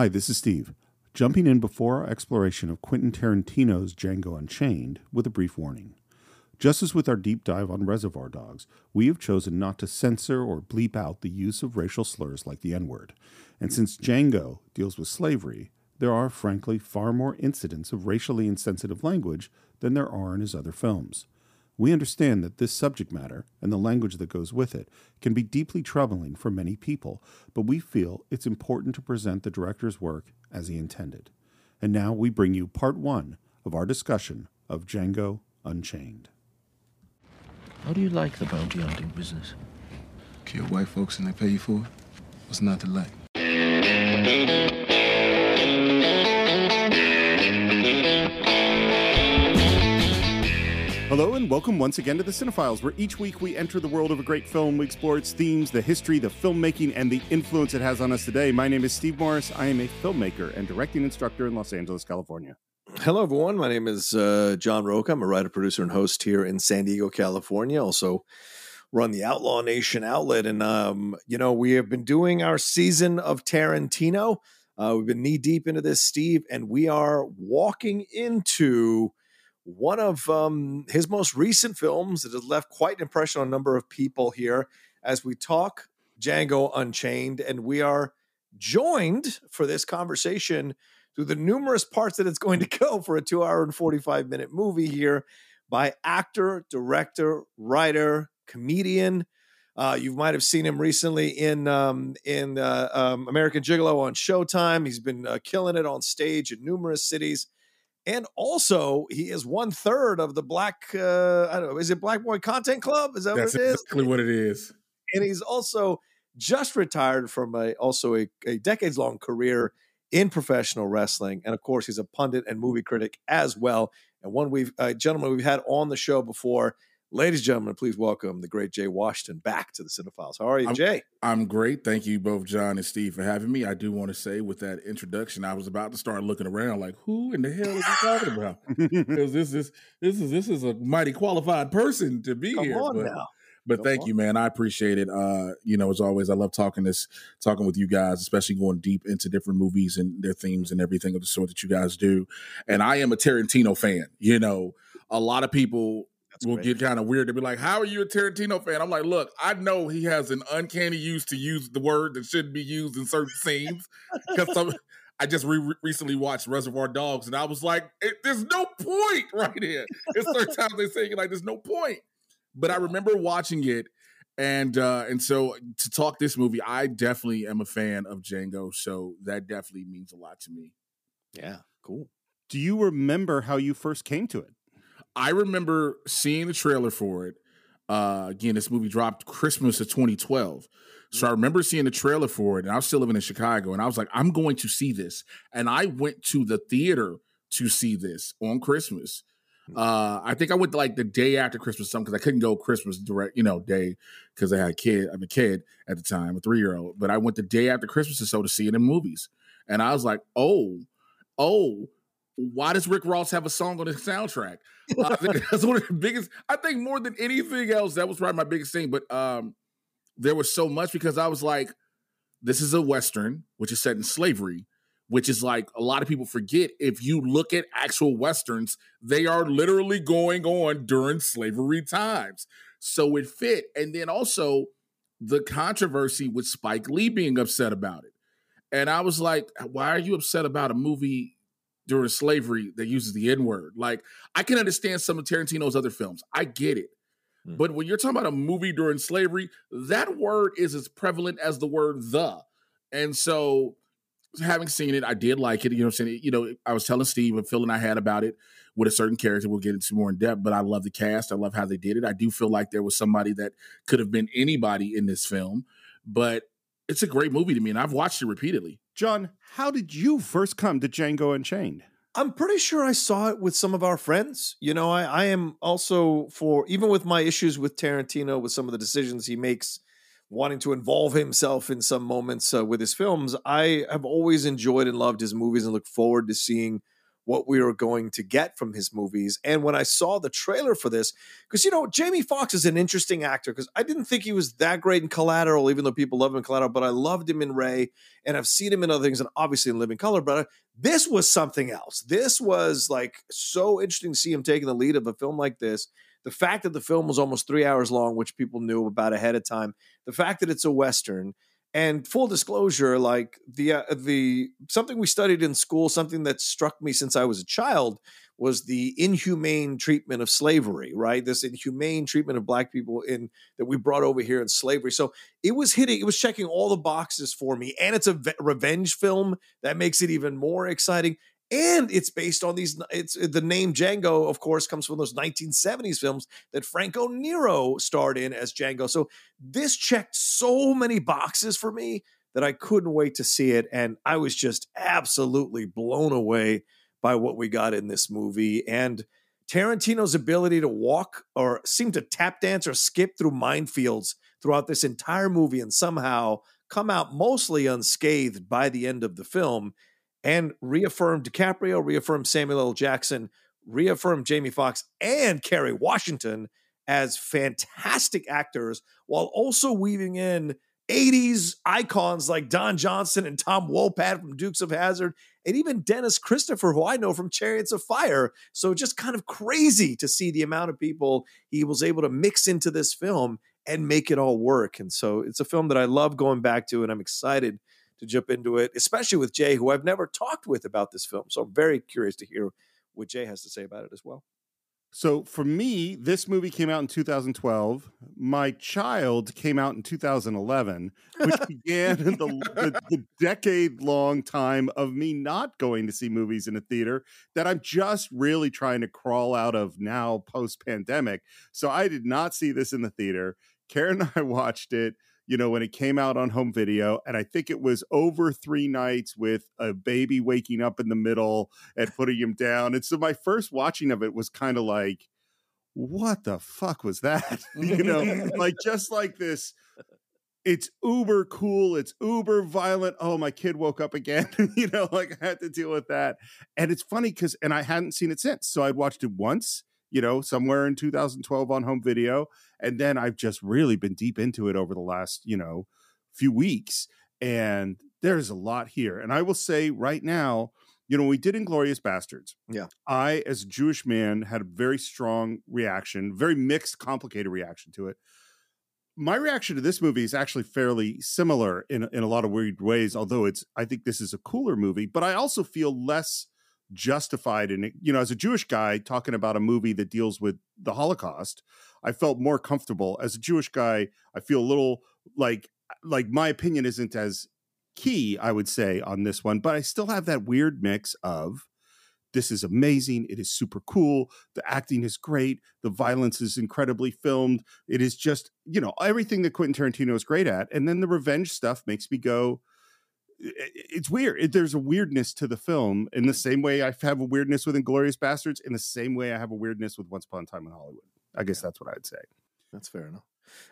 Hi, this is Steve. Jumping in before our exploration of Quentin Tarantino's Django Unchained with a brief warning. Just as with our deep dive on Reservoir Dogs, we have chosen not to censor or bleep out the use of racial slurs like the N word. And since Django deals with slavery, there are frankly far more incidents of racially insensitive language than there are in his other films. We understand that this subject matter and the language that goes with it can be deeply troubling for many people, but we feel it's important to present the director's work as he intended. And now we bring you part one of our discussion of Django Unchained. How do you like the bounty hunting business? Kill white folks and they pay you for it? What's not to like? Hello and welcome once again to the Cine-Files, where each week we enter the world of a great film. We explore its themes, the history, the filmmaking, and the influence it has on us today. My name is Steve Morris. I am a filmmaker and directing instructor in Los Angeles, California. Hello, everyone. My name is uh, John Rocha. I'm a writer, producer, and host here in San Diego, California. Also, run the Outlaw Nation outlet. And, um, you know, we have been doing our season of Tarantino. Uh, we've been knee deep into this, Steve, and we are walking into one of um, his most recent films that has left quite an impression on a number of people here as we talk Django Unchained. And we are joined for this conversation through the numerous parts that it's going to go for a two hour and 45 minute movie here by actor, director, writer, comedian. Uh, you might have seen him recently in um, in uh, um, American Gigolo on Showtime. He's been uh, killing it on stage in numerous cities, and also he is one third of the Black. Uh, I don't know. Is it Black Boy Content Club? Is that That's what it is? exactly what it is. And he's also just retired from a also a, a decades long career in professional wrestling, and of course he's a pundit and movie critic as well. And one we've uh, gentleman we've had on the show before. Ladies and gentlemen, please welcome the great Jay Washington back to the Cine-Files. How are you, I'm- Jay? I'm great. Thank you both, John and Steve, for having me. I do want to say with that introduction, I was about to start looking around like, who in the hell is he talking about? Because this is this is this is a mighty qualified person to be Come here. on but, now. but Come thank on. you, man. I appreciate it. Uh, you know, as always, I love talking this, talking with you guys, especially going deep into different movies and their themes and everything of the sort that you guys do. And I am a Tarantino fan. You know, a lot of people That's will great. get kind of weird. They'll be like, "How are you a Tarantino fan?" I'm like, "Look, I know he has an uncanny use to use the word that shouldn't be used in certain scenes." Because I just re- recently watched Reservoir Dogs, and I was like, "Eh, "There's no point right here." It's certain times they say you're like, "There's no point," but I remember watching it, and uh, and so to talk this movie, I definitely am a fan of Django, so that definitely means a lot to me. Yeah, cool. Do you remember how you first came to it? I remember seeing the trailer for it. Uh, again, this movie dropped Christmas of 2012. So I remember seeing the trailer for it, and I was still living in Chicago, and I was like, I'm going to see this. And I went to the theater to see this on Christmas. Uh, I think I went like the day after Christmas, something because I couldn't go Christmas direct, you know, day because I had a kid. I'm a kid at the time, a three year old. But I went the day after Christmas or so to see it in movies, and I was like, oh, oh, why does Rick Ross have a song on his soundtrack? Uh, that's one of the biggest. I think more than anything else, that was probably my biggest thing. But um, there was so much because I was like, this is a western, which is set in slavery, which is like a lot of people forget. If you look at actual westerns, they are literally going on during slavery times, so it fit. And then also the controversy with Spike Lee being upset about it, and I was like, why are you upset about a movie? During slavery, that uses the N word. Like, I can understand some of Tarantino's other films. I get it. Hmm. But when you're talking about a movie during slavery, that word is as prevalent as the word the. And so having seen it, I did like it. You know what I'm saying? You know, I was telling Steve and Phil and I had about it with a certain character. We'll get into more in depth, but I love the cast. I love how they did it. I do feel like there was somebody that could have been anybody in this film, but it's a great movie to me, and I've watched it repeatedly. John, how did you first come to Django Unchained? I'm pretty sure I saw it with some of our friends. You know, I, I am also for even with my issues with Tarantino, with some of the decisions he makes, wanting to involve himself in some moments uh, with his films. I have always enjoyed and loved his movies and look forward to seeing what we were going to get from his movies. And when I saw the trailer for this, because you know, Jamie Foxx is an interesting actor because I didn't think he was that great in Collateral, even though people love him in Collateral, but I loved him in Ray and I've seen him in other things and obviously in Living Color. But uh, this was something else. This was like so interesting to see him taking the lead of a film like this. The fact that the film was almost three hours long, which people knew about ahead of time, the fact that it's a Western, and full disclosure, like the uh, the something we studied in school, something that struck me since I was a child was the inhumane treatment of slavery, right? This inhumane treatment of black people in that we brought over here in slavery. So it was hitting, it was checking all the boxes for me, and it's a revenge film that makes it even more exciting and it's based on these it's uh, the name django of course comes from those 1970s films that franco nero starred in as django. So this checked so many boxes for me that i couldn't wait to see it and i was just absolutely blown away by what we got in this movie. And tarantino's ability to walk or seem to tap dance or skip through minefields throughout this entire movie and somehow come out mostly unscathed by the end of the film and reaffirmed DiCaprio, reaffirmed Samuel L. Jackson, reaffirmed Jamie Foxx and Kerry Washington as fantastic actors while also weaving in 80s icons like Don Johnson and Tom Wopat from Dukes of Hazzard, and even Dennis Christopher, who I know from Chariots of Fire. So just kind of crazy to see the amount of people he was able to mix into this film and make it all work. And so it's a film that I love going back to, and I'm excited to jump into it, especially with Jay, who I've never talked with about this film. So I'm very curious to hear what Jay has to say about it as well. So for me, this movie came out in 2012. My child came out in 2011, which began the, the, the decade long time of me not going to see movies in a theater that I'm just really trying to crawl out of now post pandemic. So I did not see this in the theater. Karen and I watched it you know, when it came out on home video. And I think it was over three nights with a baby waking up in the middle and putting him down. And so my first watching of it was kind of like, what the fuck was that? you know, like just like this. It's uber cool. It's uber violent. Oh, my kid woke up again. you know, like I had to deal with that. And it's funny because, and I hadn't seen it since. So I'd watched it once you know, somewhere in 2012 on home video. And then I've just really been deep into it over the last, you know, few weeks. And there's a lot here. And I will say right now, you know, we did Inglourious Basterds. Yeah. I, as a Jewish man, had a very strong reaction, very mixed, complicated reaction to it. My reaction to this movie is actually fairly similar in, in a lot of weird ways, although it's, I think this is a cooler movie, but I also feel less justified in it. You know, as a Jewish guy talking about a movie that deals with the Holocaust, I felt more comfortable. As a Jewish guy, I feel a little like like my opinion isn't as key, I would say, on this one, but I still have that weird mix of this is amazing. It is super cool. The acting is great. The violence is incredibly filmed. It is just, you know, everything that Quentin Tarantino is great at. And then the revenge stuff makes me go, it's weird. It, there's a weirdness to the film in the same way I have a weirdness with Inglourious Basterds, in the same way I have a weirdness with Once Upon a Time in Hollywood. I guess yeah. that's what I'd say. That's fair enough.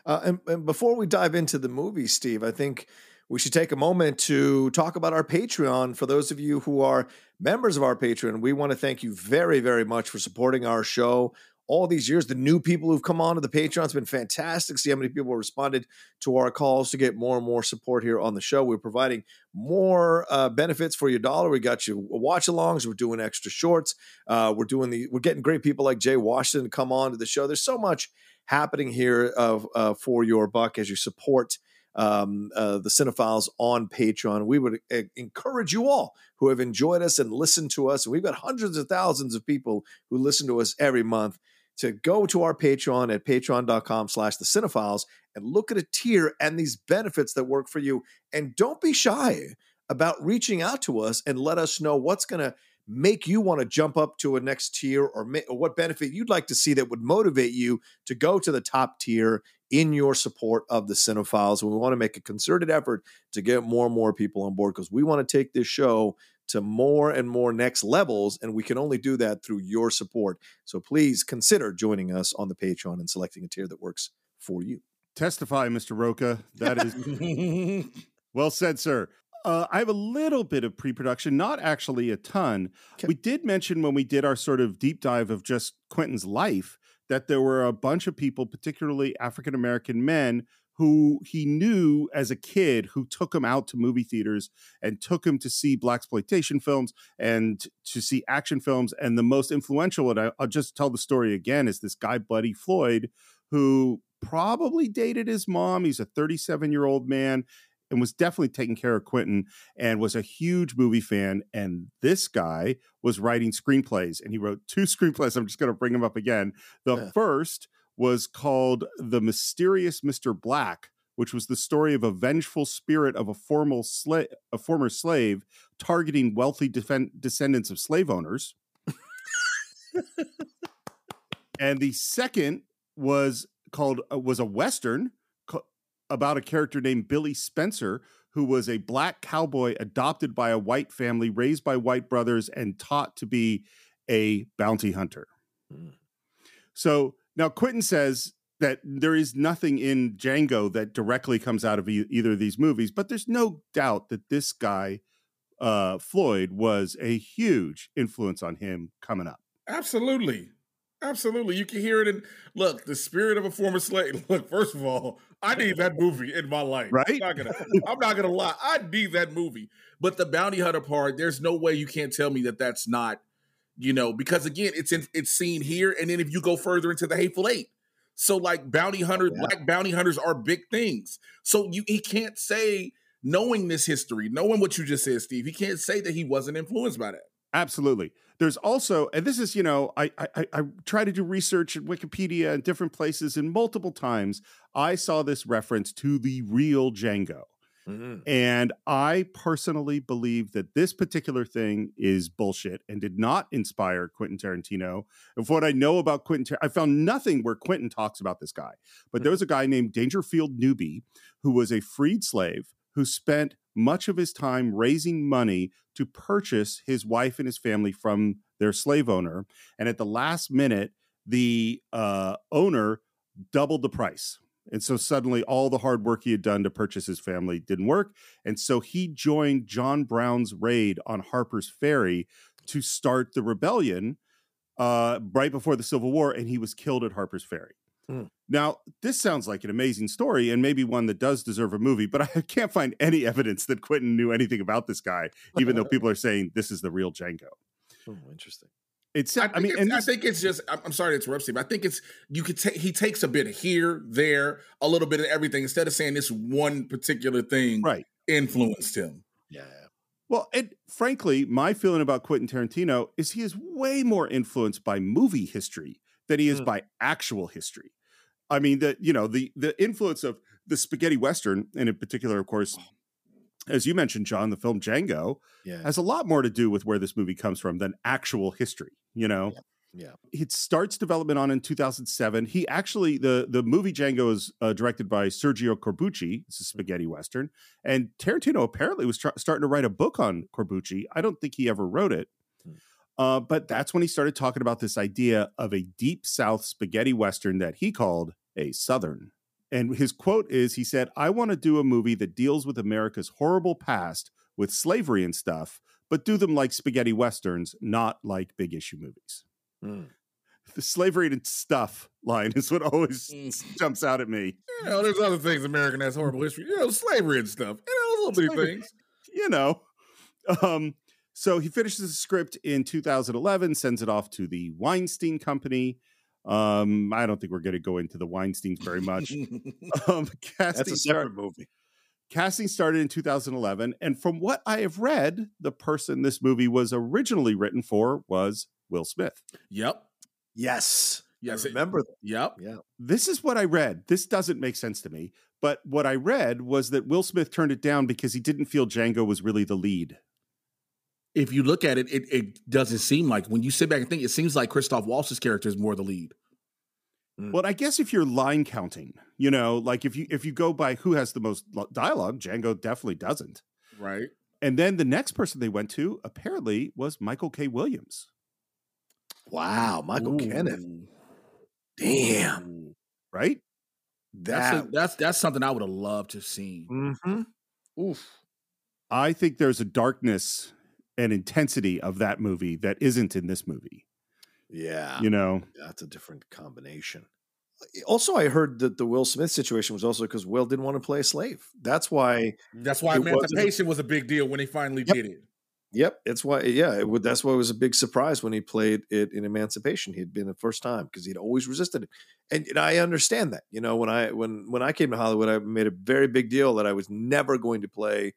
Uh, and, and before we dive into the movie, Steve, I think we should take a moment to talk about our Patreon. For those of you who are members of our Patreon, we want to thank you very, very much for supporting our show all these years. The new people who've come on to the Patreon has been fantastic. See how many people responded to our calls to get more and more support here on the show. We're providing more uh, benefits for your dollar. We got you watch alongs. We're doing extra shorts. Uh, we're doing the. We're getting great people like Jay Washington to come on to the show. There's so much happening here of uh, for your buck as you support um, uh, the Cine-Files on Patreon. We would uh, encourage you all who have enjoyed us and listened to us. We've got hundreds of thousands of people who listen to us every month to go to our Patreon at patreon.com slash the Cine-Files and look at a tier and these benefits that work for you. And don't be shy about reaching out to us and let us know what's going to make you want to jump up to a next tier or, ma- or what benefit you'd like to see that would motivate you to go to the top tier in your support of the Cine-Files. We want to make a concerted effort to get more and more people on board because we want to take this show to more and more next levels. And we can only do that through your support. So please consider joining us on the Patreon and selecting a tier that works for you. Testify, Mr. Rocha. That is well said, sir. Uh, I have a little bit of pre-production, not actually a ton. Okay. We did mention when we did our sort of deep dive of just Quentin's life that there were a bunch of people, particularly African American men, who he knew as a kid who took him out to movie theaters and took him to see black exploitation films and to see action films. And the most influential one, I, I'll just tell the story again, is this guy Buddy Floyd, who probably dated his mom. He's a 37 year old man and was definitely taking care of Quentin and was a huge movie fan. And this guy was writing screenplays and he wrote two screenplays. I'm just going to bring them up again. The Yeah. first was called The Mysterious Mr. Black, which was the story of a vengeful spirit of a formal sla- a former slave targeting wealthy defen- descendants of slave owners. and the second was called uh, was a western co- about a character named Billy Spencer who was a black cowboy adopted by a white family raised by white brothers and taught to be a bounty hunter. Hmm. So now Quentin says that there is nothing in Django that directly comes out of e- either of these movies, but there's no doubt that this guy uh, Floyd was a huge influence on him coming up. Absolutely. Absolutely. You can hear it in look, the spirit of a former slave. Look, first of all, I need that movie in my life. Right? I'm not gonna I'm not gonna lie. I need that movie. But the bounty hunter part, there's no way you can't tell me that that's not, you know, because again, it's in it's seen here, and then if you go further into the Hateful Eight, so like bounty hunters, Yeah. black bounty hunters are big things. So you he can't say knowing this history, knowing what you just said, Steve, he can't say that he wasn't influenced by that. Absolutely. There's also, and this is, you know, I, I I- I try to do research at Wikipedia and different places, and multiple times I saw this reference to the real Django. Mhm. And I personally believe that this particular thing is bullshit and did not inspire Quentin Tarantino. Of what I know about Quentin, Tar- I found nothing where Quentin talks about this guy. But there was a guy named Dangerfield Newby who was a freed slave who spent much of his time raising money to purchase his wife and his family from their slave owner. And at the last minute, the uh, owner doubled the price. And so suddenly all the hard work he had done to purchase his family didn't work. And so he joined John Brown's raid on Harper's Ferry to start the rebellion uh, right before the Civil War, and he was killed at Harper's Ferry. Hmm. Now, this sounds like an amazing story and maybe one that does deserve a movie, but I can't find any evidence that Quentin knew anything about this guy, even though people are saying this is the real Django. Oh, interesting. It's, I, I, mean, it's, and I think it's just. I'm, I'm sorry to interrupt, Steve. But I think it's you could take. He takes a bit of here, there, a little bit of everything instead of saying this one particular thing right. influenced him. Yeah. Well, and frankly, my feeling about Quentin Tarantino is he is way more influenced by movie history than he is Mm. by actual history. I mean, the you know the the influence of the spaghetti western, and in particular, of course, as you mentioned, John, the film Django Yeah. has a lot more to do with where this movie comes from than actual history. You know, Yeah. it starts development on in 2007. He actually the the movie Django is uh, directed by Sergio Corbucci. It's a spaghetti western, and Tarantino apparently was tr- starting to write a book on Corbucci. I don't think he ever wrote it, Hmm. uh, but that's when he started talking about this idea of a deep South spaghetti western that he called a Southern. And his quote is he said, I want to do a movie that deals with America's horrible past with slavery and stuff, but do them like spaghetti westerns, not like big issue movies. Mm. The slavery and stuff line is what always Mm. jumps out at me. You know, there's other things American has horrible history. You know, slavery and stuff. You know, little bitty Slavery. things. You know. Um, so he finishes the script in 2011, sends it off to the Weinstein Company. Um, I don't think we're going to go into the Weinsteins very much. um, casting That's a start- separate movie. casting started in 2011 and from what i have read the person this movie was originally written for was will smith yep. Yes. Yes. I remember that. Yep. Yeah. this is what i read this doesn't make sense to me but what i read was that will smith turned it down because he didn't feel django was really the lead If you look at it, it, it doesn't seem like when you sit back and think, it seems like Christoph Waltz's character is more the lead. well i guess if you're line counting you know like if you if you go by who has the most dialogue django definitely doesn't Right. and then the next person they went to apparently was michael k williams Wow. Michael Kenneth. Damn. Ooh. right That's, That. a, that's that's something I would have loved to have seen. Mhm. Oof. I think there's a darkness and intensity of that movie that isn't in this movie. Yeah. You know, That's a different combination. Also, I heard that the Will Smith situation was also because Will didn't want to play a slave. That's why. That's why emancipation was a big deal when they finally Yep. did it. Yep, it's why. Yeah, it would, that's why it was a big surprise when he played it in Emancipation. He'd been the first time because he'd always resisted it, and, and I understand that. You know, when I when when I came to Hollywood, I made a very big deal that I was never going to play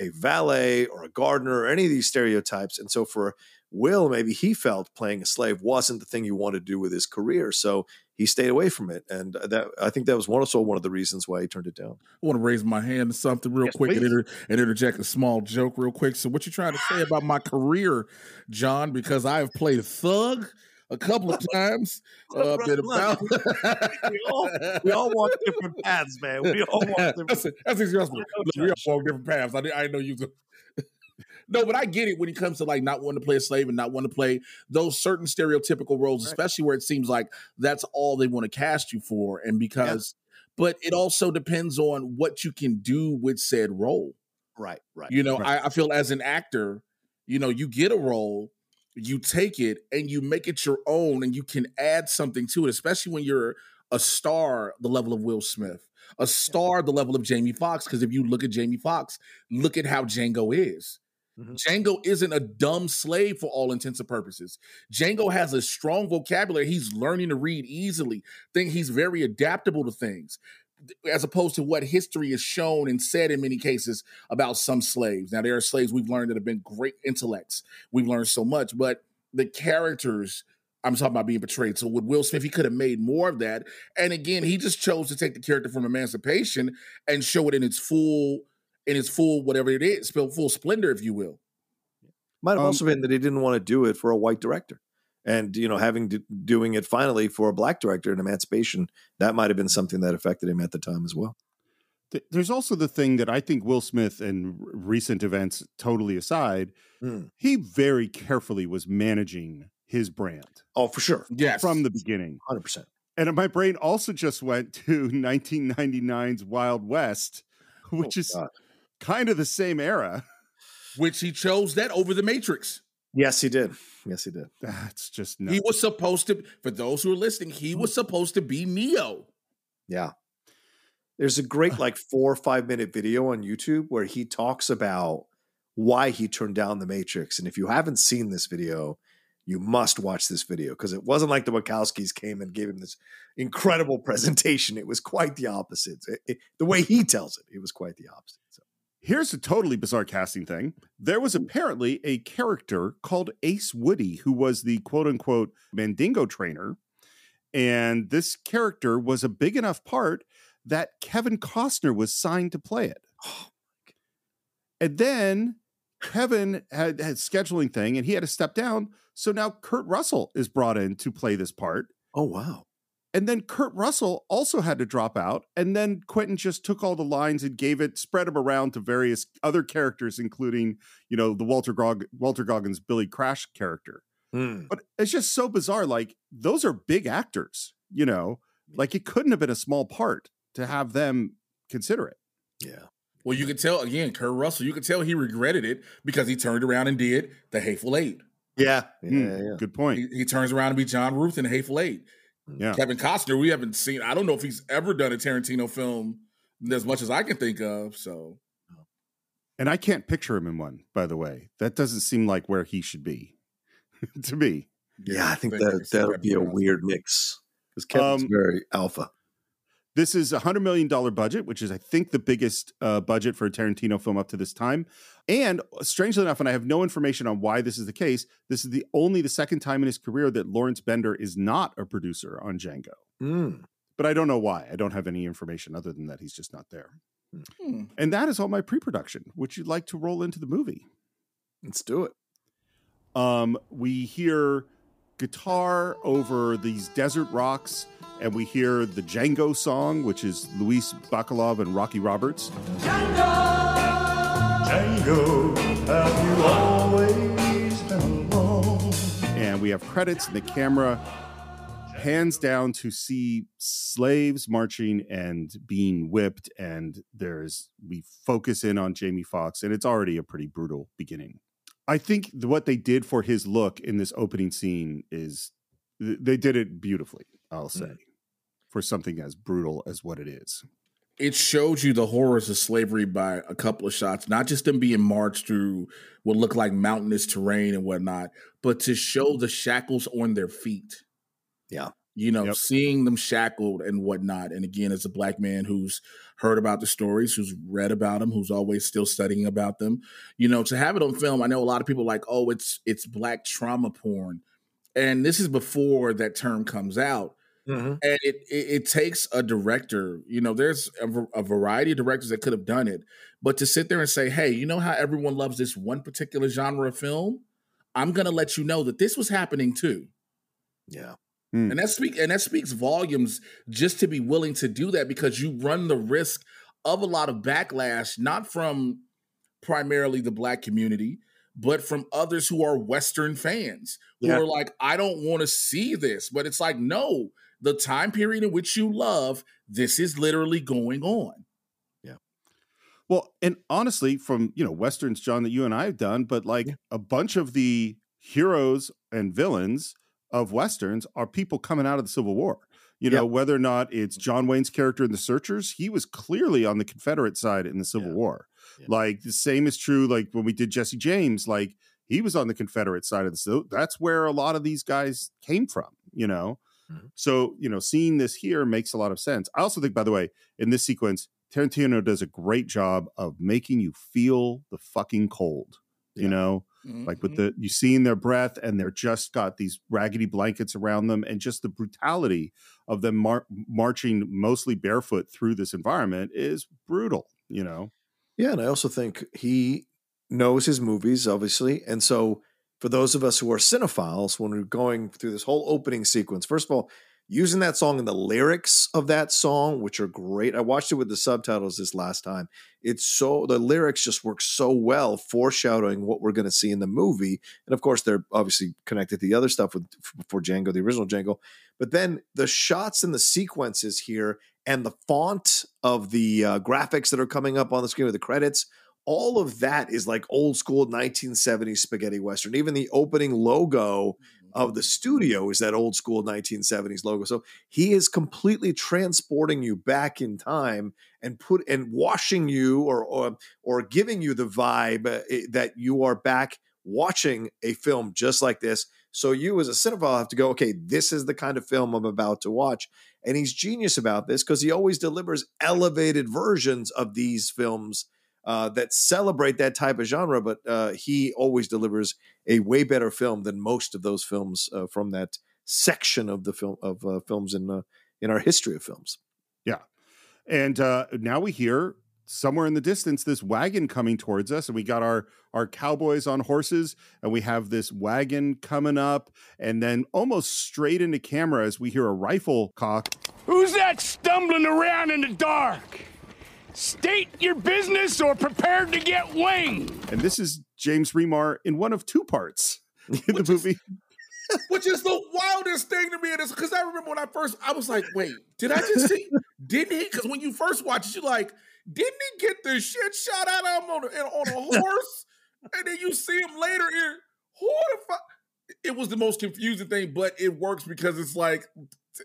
a valet or a gardener or any of these stereotypes. And so for Will, maybe he felt playing a slave wasn't the thing he wanted to do with his career, so he stayed away from it. And that I think that was one also one of the reasons why he turned it down. I want to raise my hand to something real Yes, quick and, inter- and interject a small joke real quick. So, what you trying to say about my career, John? Because I have played a thug a couple of times. Uh, been about. we, all, we all walk different paths, man. We all walk different. that's that's exactly. Look, we all walk different paths. I, didn't- I didn't know you. Was no, but I get it when it comes to like not wanting to play a slave and not wanting to play those certain stereotypical roles, Right. especially where it seems like that's all they want to cast you for, and because. But it also depends on what you can do with said role. Right, right. You know, Right. I, I feel as an actor, you know, you get a role, you take it and you make it your own and you can add something to it, especially when you're a star the level of Will Smith, a star the level of Jamie Foxx. Because if you look at Jamie Foxx, look at how Django is. Mhm. Django isn't a dumb slave for all intents and purposes. Django has a strong vocabulary. He's learning to read easily. Think he's very adaptable to things as opposed to what history has shown and said in many cases about some slaves. Now, there are slaves we've learned that have been great intellects. We've learned so much, but the characters I'm talking about being portrayed. So with Will Smith, he could have made more of that. And again, he just chose to take the character from Emancipation and show it in its full, in its full whatever it is, full full splendor, if you will. Might have Um, also been that he didn't want to do it for a white director, and you know, having to, doing it finally for a black director in Emancipation, that might have been something that affected him at the time as well. there's also the thing that I think Will Smith and recent events totally aside, Hmm. he very carefully was managing his brand Oh, for sure, Yes. from the beginning. hundred percent. And my brain also just went to 1999's Wild West, which is Oh, God. kind of the same era. which he chose that over the Matrix. Yes, he did. Yes, he did. That's just He was supposed to, for those who are listening, he hmm. was supposed to be Neo. Yeah. There's a great like four or five minute video on YouTube where he talks about why he turned down the Matrix. And if you haven't seen this video, you must watch this video because it wasn't like the Wachowskis came and gave him this incredible presentation. It was quite the opposite. It- it- the way he tells it, it was quite the opposite. So, Here's a totally bizarre casting thing. There was apparently a character called Ace Woody who was the quote unquote Mandingo trainer. And this character was a big enough part that Kevin Costner was signed to play it. Oh and then Kevin had had scheduling thing and he had to step down. So now Kurt Russell is brought in to play this part. oh wow. And then Kurt Russell also had to drop out. And then Quentin just took all the lines and gave it, spread them around to various other characters, including, you know, the Walter Gog- Walter Goggins Billy Crash character. Hmm. But it's just so bizarre. Like those are big actors, you know, like it couldn't have been a small part to have them consider it. Yeah. Well, you could tell again, Kurt Russell. You could tell he regretted it because he turned around and did the Hateful Eight. Yeah. Yeah. Hmm, yeah. Good point. He, he turns around to be John Ruth in the Hateful Eight. Yeah. Kevin Costner, we haven't seen. I don't know if he's ever done a Tarantino film as much as I can think of. So And I can't picture him in one, by the way. That doesn't seem like where he should be to me. Yeah, I think that that'll be a being weird mix because Kevin's Um, very alpha. This is a $100 million budget, which is, I think, the biggest uh, budget for a Tarantino film up to this time. And strangely enough, and I have no information on why this is the case, this is the only the second time in his career that Lawrence Bender is not a producer on Django. Mm. But I don't know why. I don't have any information other than that he's just not there. hmm. And that is all my pre production. Would you like to roll into the movie? Let's do it. Um, we hear guitar over these desert rocks, and we hear the Django song, which is Luis Bacalov and Rocky Roberts. Django, Django have you always been alone? And we have credits, and the camera hands down to see slaves marching and being whipped and there's we focus in on Jamie Foxx and it's already a pretty brutal beginning. I think what they did for his look in this opening scene is they did it beautifully, I'll say, mm. for something as brutal as what it is. It showed you the horrors of slavery by a couple of shots, not just them being marched through what looked like mountainous terrain and whatnot, but to show the shackles on their feet. Yeah. You know, yep. seeing them shackled and whatnot. And again, as a black man who's heard about the stories, who's read about them, who's always still studying about them, you know, to have it on film, I know a lot of people like, oh, it's it's black trauma porn. And this is before that term comes out. Mm-hmm. And it, it, it takes a director. You know, there's a, a, variety of directors that could have done it, but to sit there and say, "Hey, you know how everyone loves this one particular genre of film? I'm going to let you know that this was happening too." Yeah. Mm. And that speak and that speaks volumes just to be willing to do that because you run the risk of a lot of backlash, not from primarily the black community, but from others who are Western fans who yeah. are like, I don't want to see this. But it's like, no, the time period in which you love, this is literally going on. Yeah. Well, and honestly, from you know, Westerns, John, that you and I have done, but like yeah. a bunch of the heroes and villains of westerns are people coming out of the Civil War. You know, whether or not it's John Wayne's character in The Searchers, he was clearly on the Confederate side in the Civil yeah. War. Yeah. Like the same is true. Like when we did Jesse James, like he was on the Confederate side of the. So that's where a lot of these guys came from. You know, mm-hmm. so you know, seeing this here makes a lot of sense. I also think, by the way, in this sequence, Tarantino does a great job of making you feel the fucking cold. Yeah. You know, Mm-hmm. Like with mm-hmm. the you see in their breath, and they're just got these raggedy blankets around them, and just the brutality of them mar- marching mostly barefoot through this environment is brutal. You know. Yeah, and I also think he knows his movies, obviously, and so for those of us who are cinephiles, when we're going through this whole opening sequence, first of all, using that song and the lyrics of that song, which are great. I watched it with the subtitles this last time. It's so the lyrics just work so well, foreshadowing what we're going to see in the movie. And of course, they're obviously connected to the other stuff with for Django, the original Django. But then the shots and the sequences here, and the font of the uh, graphics that are coming up on the screen with the credits. All of that is like old school 1970s spaghetti western. Even the opening logo of the studio is that old school 1970s logo. So he is completely transporting you back in time and put and washing you or or, or giving you the vibe uh, that you are back watching a film just like this. So you as a cinephile have to go, okay, this is the kind of film I'm about to watch. And he's genius about this because he always delivers elevated versions of these films uh, that celebrate that type of genre, but uh, he always delivers a way better film than most of those films uh, from that section of the film of uh, films in uh, in our history of films. Yeah, and uh, now we hear somewhere in the distance this wagon coming towards us and we got our our cowboys on horses and we have this wagon coming up and then almost straight into camera as we hear a rifle cock. Who's that stumbling around in the dark State your business or prepare to get winged. And this is James Remar in one of two parts in the movie. Is, which is the wildest thing to me. Is because I remember when I first, I was like, wait, did I just see? didn't he? Because when you first watch it, you're like, didn't he get the shit shot out of him on a, on a horse? and then you see him later in, who the fuck? It was the most confusing thing, but it works because it's like,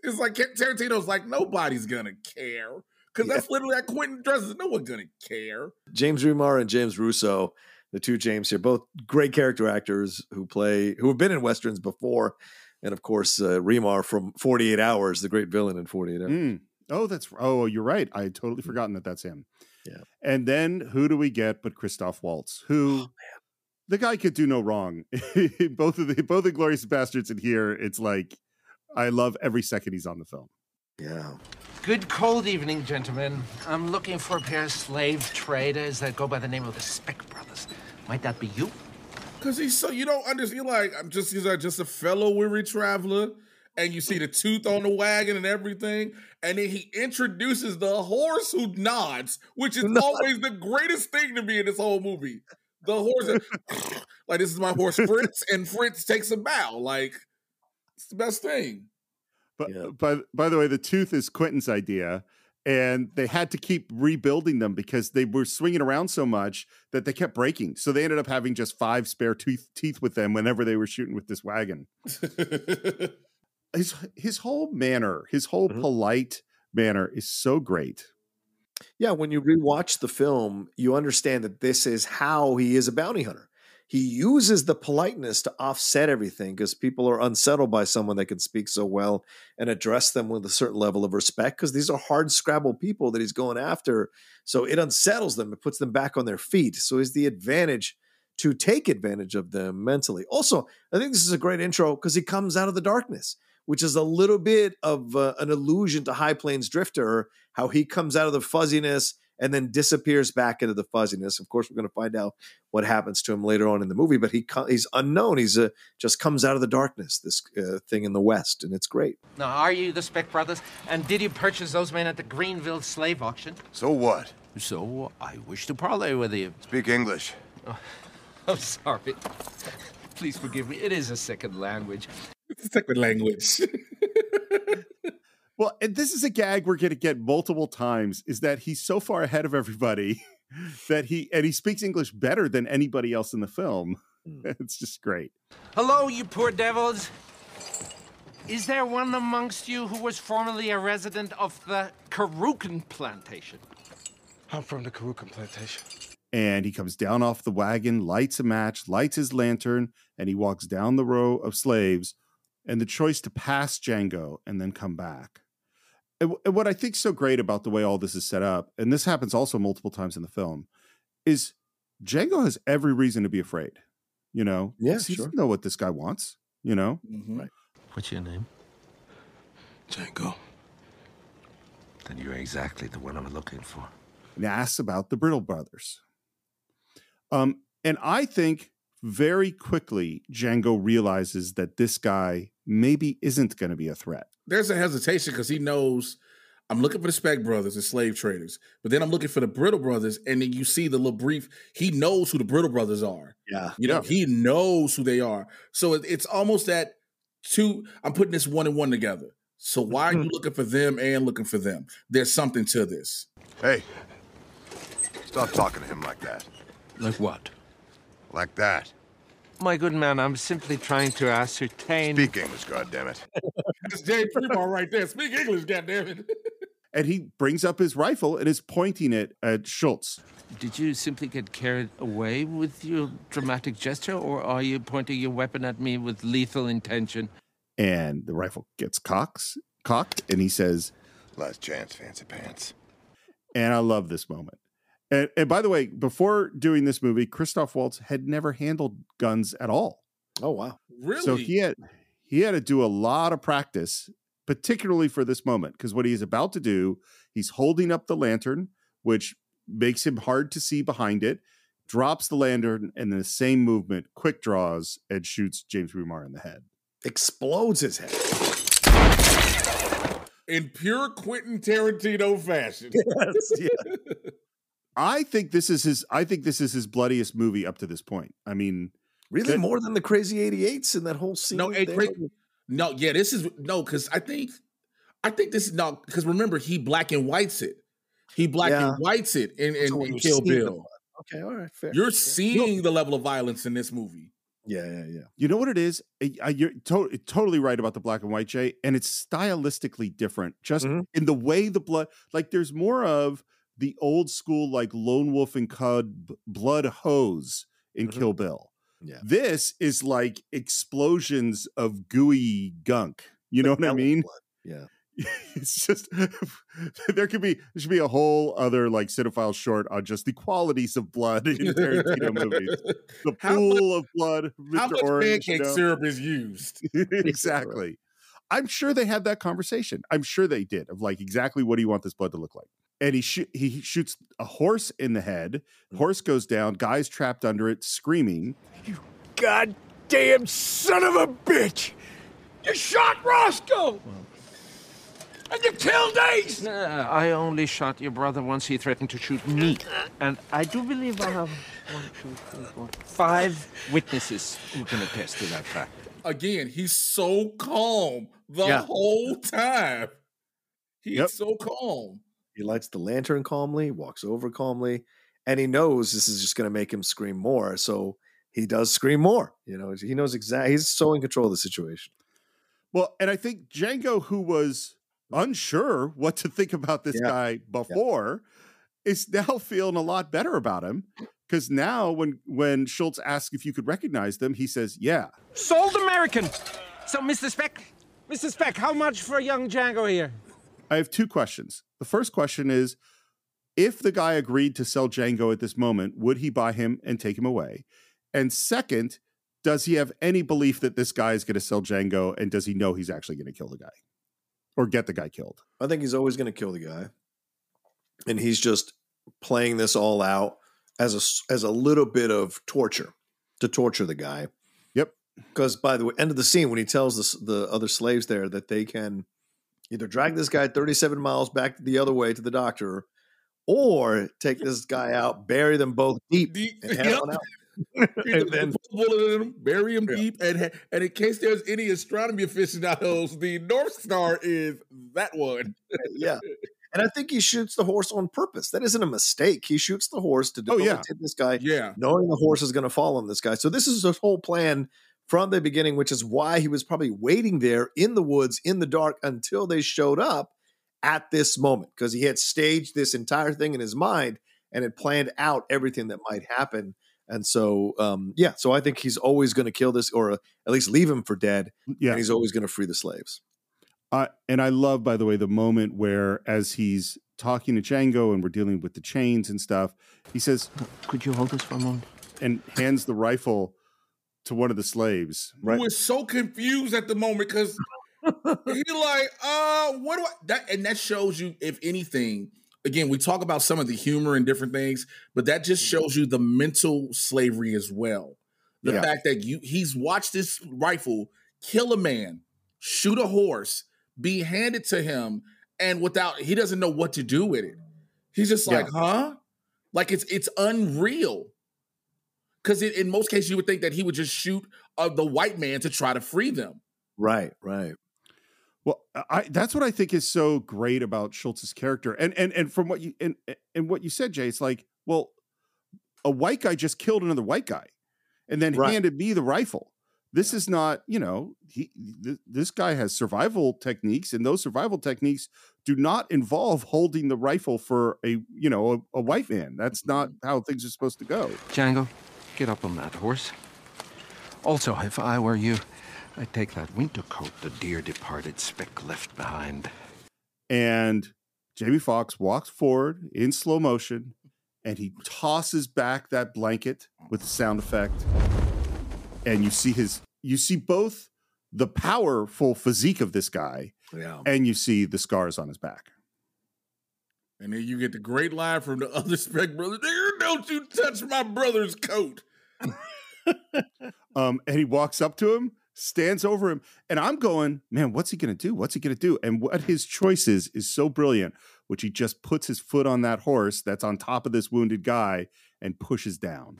it's like Tarantino's like, nobody's gonna care because yeah. that's literally that Quentin dresses. No one's gonna care. James Remar and James Russo, the two James here, both great character actors who play who have been in westerns before, and of course uh, Remar from Forty Eight Hours, the great villain in Forty Eight Hours. Mm. Oh, that's oh, you're right. I had totally mm. forgotten that that's him. Yeah. And then who do we get but Christoph Waltz, who. Oh, the guy could do no wrong. both of the both the Glorious Bastards in here, it's like I love every second he's on the film. Yeah. Good cold evening, gentlemen. I'm looking for a pair of slave traders that go by the name of the Speck Brothers. Might that be you? Cause he's so you don't understand. Like I'm just he's like just a fellow weary traveler, and you see the tooth on the wagon and everything, and then he introduces the horse who nods, which is always the greatest thing to me in this whole movie. The horse, like this is my horse Fritz, and Fritz takes a bow. Like it's the best thing. But Yeah. by by the way, the tooth is Quentin's idea, and they had to keep rebuilding them because they were swinging around so much that they kept breaking. So they ended up having just five spare teeth teeth with them whenever they were shooting with this wagon. His his whole manner, his whole Mhm. polite manner, is so great. Yeah, when you rewatch the film, you understand that this is how he is a bounty hunter. He uses the politeness to offset everything because people are unsettled by someone that can speak so well and address them with a certain level of respect because these are hard scrabble people that he's going after. So it unsettles them, it puts them back on their feet. So is the advantage to take advantage of them mentally. Also, I think this is a great intro because he comes out of the darkness, which is a little bit of uh, an allusion to High Plains Drifter, how he comes out of the fuzziness and then disappears back into the fuzziness. Of course, we're going to find out what happens to him later on in the movie, but he he's unknown. He's uh, just comes out of the darkness, this uh, thing in the West, and it's great. Now, are you the Speck brothers? And did you purchase those men at the Greenville slave auction? So what? So I wish to parley with you. Speak English. I'm sorry. Please forgive me. It is a second language. Stick with language. Well, and this is a gag we're going to get multiple times. Is that he's so far ahead of everybody that he and he speaks English better than anybody else in the film. Hmm. It's just great. Hello, you poor devils. Is there one amongst you who was formerly a resident of the Carrucan plantation? I'm from the Carrucan plantation. And he comes down off the wagon, lights a match, lights his lantern, and he walks down the row of slaves. And the choice to pass Django and then come back. And, and what I think so great about the way all this is set up, and this happens also multiple times in the film, is Django has every reason to be afraid. You know, Yeah, 'cause he sure. doesn't know what this guy wants. You know, Mhm. What's your name? Django. Then you're exactly the one I'm looking for. and asks about the Brittle brothers. Um, and I think very quickly Django realizes that this guy maybe isn't going to be a threat. There's a hesitation because he knows I'm looking for the Speck brothers, the slave traders, but then I'm looking for the Brittle brothers, and then you see the little brief. He knows who the Brittle brothers are. Yeah. You know, he knows who they are. So it- it's almost that two. I'm putting this one and one together. So why are you mm-hmm. looking for them and looking for them? There's something to this. Hey, stop talking to him like that. Like what? Like that. My good man, I'm simply trying to ascertain. Speak English, goddammit. That's Jay Primo right there. Speak English, goddammit. And he brings up his rifle and is pointing it at Schultz. Did you simply get carried away with your dramatic gesture, or are you pointing your weapon at me with lethal intention? And the rifle gets cocks, cocked, and he says, Last chance, fancy pants. and I love this moment. And, and by the way, before doing this movie, Christoph Waltz had never handled guns at all. Oh wow. Really? So he had he had to do a lot of practice, particularly for this moment, because what he's about to do, he's holding up the lantern, which makes him hard to see behind it, drops the lantern, and in the same movement, quick draws and shoots James Remar in the head. Explodes his head. in pure Quentin Tarantino fashion. Yes, yeah. I think this is his I think this is his bloodiest movie up to this point. I mean, Really, That- more than the Crazy 88s in that whole scene. No, it there? cra- no, yeah, this is no, because I think, I think this is no, because remember he black and whites it, he black Yeah. and whites it in, in, So in Kill Bill. Okay, all right, fair. You're Yeah. seeing the level of violence in this movie. Yeah, yeah, yeah. you know what it is? I- I- You're to- totally right about the black and white, Jay, and it's stylistically different. Just Mhm. in the way the blood, like there's more of the old school, like lone wolf and cub b- blood hose in Mhm. Kill Bill. Yeah. This is like explosions of gooey gunk. You know what I mean? blood. Yeah. it's just there could be there should be a whole other like cinephile short on just the qualities of blood in Tarantino movies. The How pool of blood, How Mr. much Orange. you pancake know? syrup is used? exactly. I'm sure they had that conversation. I'm sure they did of like exactly what do you want this blood to look like. And he sh- he shoots a horse in the head. Horse goes down. Guy's trapped under it, screaming. You goddamn son of a bitch! You shot Roscoe! And you killed Ace! Uh, I only shot your brother once he threatened to shoot me. And I do believe I have one, two, three, four, five witnesses who can attest to that fact. again, he's so calm the Yeah. whole time. He's Yep. so calm. He lights the lantern calmly, walks over calmly, and he knows this is just going to make him scream more. So he does scream more. You know, he knows exactly. He's so in control of the situation. Well, and I think Django, who was unsure what to think about this Yeah. guy before, is now feeling a lot better about him. Because now, when when Schultz asks if you could recognize them, he says, "Yeah." Sold American. So, Mr. Speck, Mr. Speck, how much for a young Django here? I have two questions. The first question is, if the guy agreed to sell Django at this moment, would he buy him and take him away? And second, does he have any belief that this guy is going to sell Django, and does he know he's actually going to kill the guy or get the guy killed? I think he's always going to kill the guy, and he's just playing this all out as a as a little bit of torture to torture the guy. Yep. Because by the way, end of the scene when he tells the, the other slaves there that they can either drag this guy 37 miles back the other way to the doctor, or take this guy out, bury them both deep, Deep- and head yep. on out. and then- bullet in him, bury him Yeah. deep, and and in case there's any astronomy aficionados, the North Star is that one. yeah. And I think he shoots the horse on purpose. That isn't a mistake. He shoots the horse to Oh, yeah. this guy, Yeah, knowing the horse is going to fall on this guy. So this is his whole plan from the beginning, which is why he was probably waiting there in the woods in the dark until they showed up at this moment because he had staged this entire thing in his mind and had planned out everything that might happen. And so, um, yeah, so I think he's always going to kill this or uh, at least leave him for dead, Yeah. and he's always going to free the slaves. Uh, and I love, by the way, the moment where, as he's talking to Django and we're dealing with the chains and stuff, he says, Could you hold this for a moment? and hands the rifle to one of the slaves. Right. who was so confused at the moment because he like, uh, what do I that and that shows you, if anything, again, we talk about some of the humor and different things, but that just shows you the mental slavery as well. The Yeah. fact that you he's watched this rifle kill a man, shoot a horse, be handed to him, and without he doesn't know what to do with it. He's just Yeah. like, huh? Like it's it's unreal. Because in most cases, you would think that he would just shoot uh, the white man to try to free them. Right, right. Well, I that's what I think is so great about Schultz's character. And and and from what you and and what you said, Jay, it's like, well, a white guy just killed another white guy and then Right. handed me the rifle. This is not, you know, he th- this guy has survival techniques, and those survival techniques do not involve holding the rifle for a, you know, a, a white man. That's not how things are supposed to go. Django, get up on that horse. Also, if I were you, I'd take that winter coat the dear departed Speck left behind. And Jamie Foxx walks forward in slow motion and he tosses back that blanket with the sound effect. And you see his you see both the powerful physique of this guy Yeah. and you see the scars on his back. And then you get the great line from the other Speck brother, don't you touch my brother's coat. Um, and he walks up to him, stands over him, and I'm going, man, what's he gonna do? What's he gonna do? And what his choice is is so brilliant, which he just puts his foot on that horse that's on top of this wounded guy and pushes down.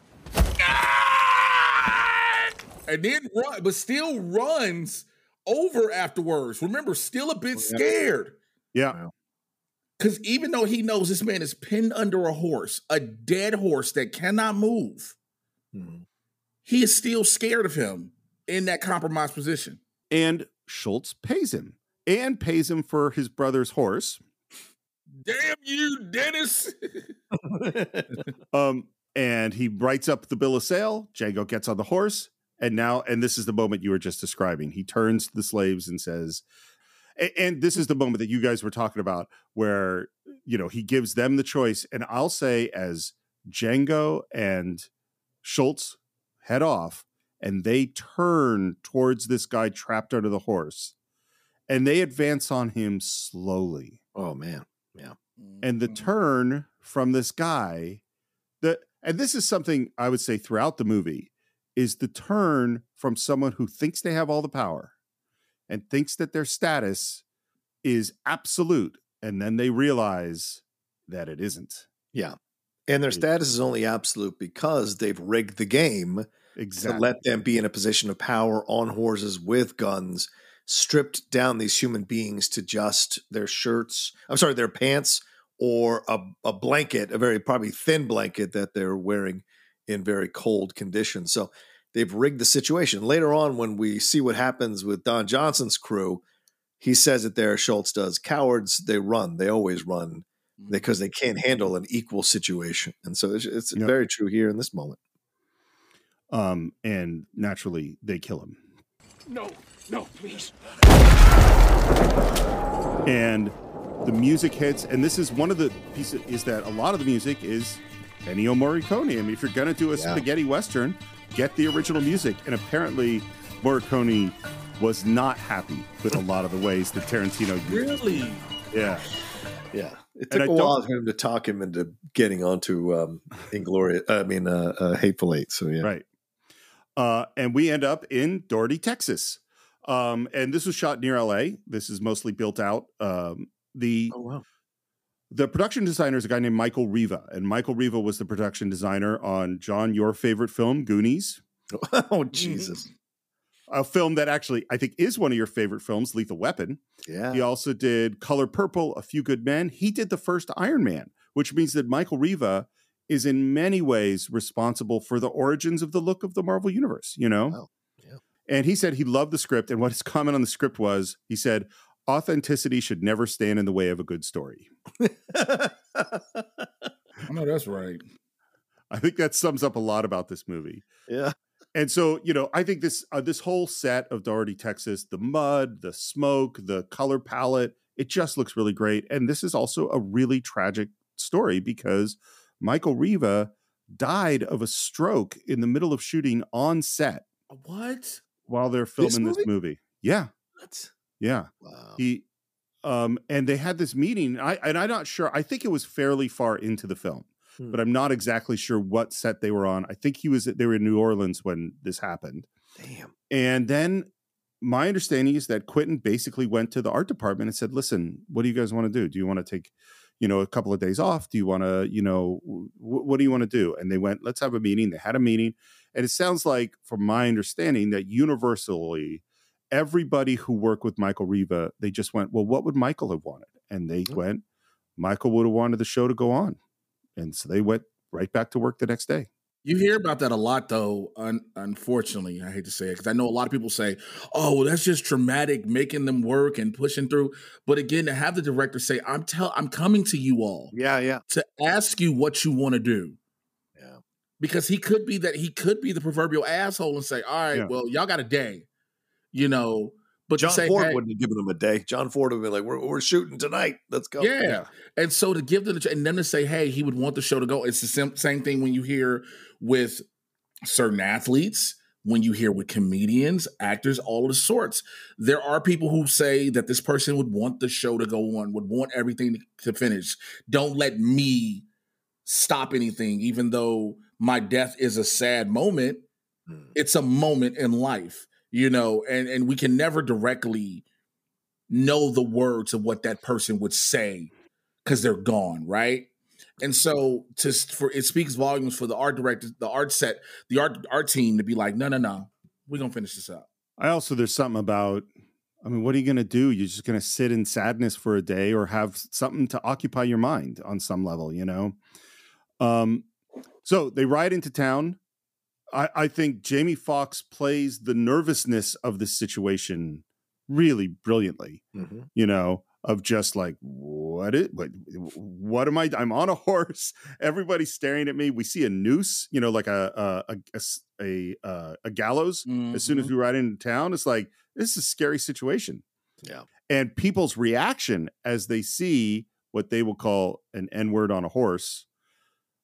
And then run, but still runs over afterwards. Remember, still a bit scared. Yeah. Because even though he knows this man is pinned under a horse, a dead horse that cannot move, Mhm. he is still scared of him in that compromised position. And Schultz pays him and pays him for his brother's horse. Damn you, Dennis. Um, and he writes up the bill of sale. Django gets on the horse. And now, and this is the moment you were just describing. He turns to the slaves and says, a- and this is the moment that you guys were talking about where, you know, he gives them the choice. And I'll say, as Django and Schultz head off and they turn towards this guy trapped under the horse and they advance on him slowly Oh man. Yeah. And the mm. turn from this guy that and this is something i would say throughout the movie is the turn from someone who thinks they have all the power and thinks that their status is absolute and then they realize that it isn't Yeah. And their status is only absolute because they've rigged the game exactly. to let them be in a position of power on horses with guns, stripped down these human beings to just their shirts. I'm sorry, their pants or a, a blanket, a very probably thin blanket that they're wearing in very cold conditions. So they've rigged the situation. Later on, when we see what happens with Don Johnson's crew, he says it there. Schultz does. Cowards, they run. They always run because they can't handle an equal situation. And so it's, it's Yep. very true here in this moment. Um, and naturally, they kill him. No, no, please. and the music hits and this is one of the pieces is that a lot of the music is Ennio Morricone. I mean, if you're gonna do a Yeah. spaghetti western, get the original music. And apparently, Morricone was not happy with a lot of the ways that Tarantino used. Really? Yeah, Yeah. It took a while for him to talk him into getting onto um, Inglourious, I mean, uh, uh, Hateful Eight. So, yeah. right. Uh, and we end up in Daughtrey, Texas. Um, and this was shot near LA. This is mostly built out. Um, the Oh, wow. the production designer is a guy named Michael Riva, and Michael Riva was the production designer on John, your favorite film, Goonies, oh, Jesus. A film that actually I think is one of your favorite films, Lethal Weapon. Yeah. He also did Color Purple, A Few Good Men. He did the first Iron Man, which means that Michael Riva is in many ways responsible for the origins of the look of the Marvel Universe, you know? Wow. Yeah. And he said he loved the script. And what his comment on the script was he said, authenticity should never stand in the way of a good story. I know that's right. I think that sums up a lot about this movie. yeah. And so, you know, I think this uh, this whole set of Daughtrey, Texas, the mud, the smoke, the color palette, it just looks really great. And this is also a really tragic story because Michael Riva died of a stroke in the middle of shooting on set What? while they're filming this movie? movie. Yeah, What? yeah. Wow. He um and they had this meeting. I and I'm not sure. I think it was fairly far into the film, Hmm. but I'm not exactly sure what set they were on. I think he was they were in New Orleans when this happened. Damn. And then my understanding is that Quentin basically went to the art department and said, "Listen, what do you guys want to do? Do you want to take, you know, a couple of days off? Do you want to, you know, w- what do you want to do?" And they went, "Let's have a meeting." They had a meeting, and it sounds like, from my understanding, that universally, everybody who worked with Michael Riva, they just went, "Well, what would Michael have wanted?" And they Mm. went, "Michael would have wanted the show to go on," and so they went right back to work the next day. You hear about that a lot, though. Un- unfortunately, I hate to say it because I know a lot of people say, "Oh, well, that's just traumatic, making them work and pushing through." But again, to have the director say, "I'm tell, I'm coming to you all Yeah. Yeah. to ask you what you want to do," Yeah. because he could be that he could be the proverbial asshole and say, "All right, Yeah. well, y'all got a day," you know. But John Ford "Hey, wouldn't have given them a day. John Ford would been like, we're, we're shooting tonight. Let's go. Yeah. And so to give them the, and then to say, hey, he would want the show to go. It's the same, same thing when you hear with certain athletes, when you hear with comedians, actors, all of the sorts. There are people who say that this person would want the show to go on, would want everything to, to finish. Don't let me stop anything, even though my death is a sad moment. Hmm. It's a moment in life, you know, and, and we can never directly know the words of what that person would say because they're gone, right? And so to for it speaks volumes for the art director, the art set, the art art team to be like, no, no, no, we're gonna finish this up. I also there's something about I mean, what are you going to do? You're just going to sit in sadness for a day or have something to occupy your mind on some level, you know? Um so they ride into town. I, I think Jamie Foxx plays the nervousness of this situation really brilliantly, Mhm. you know, of just like what it what what am I I'm on a horse, everybody's staring at me. We see a noose, you know, like a a a, a, a, uh, a gallows as soon as Mm-hmm. we ride into town, it's like this is a scary situation. Yeah. And people's reaction as they see what they will call an N word on a horse.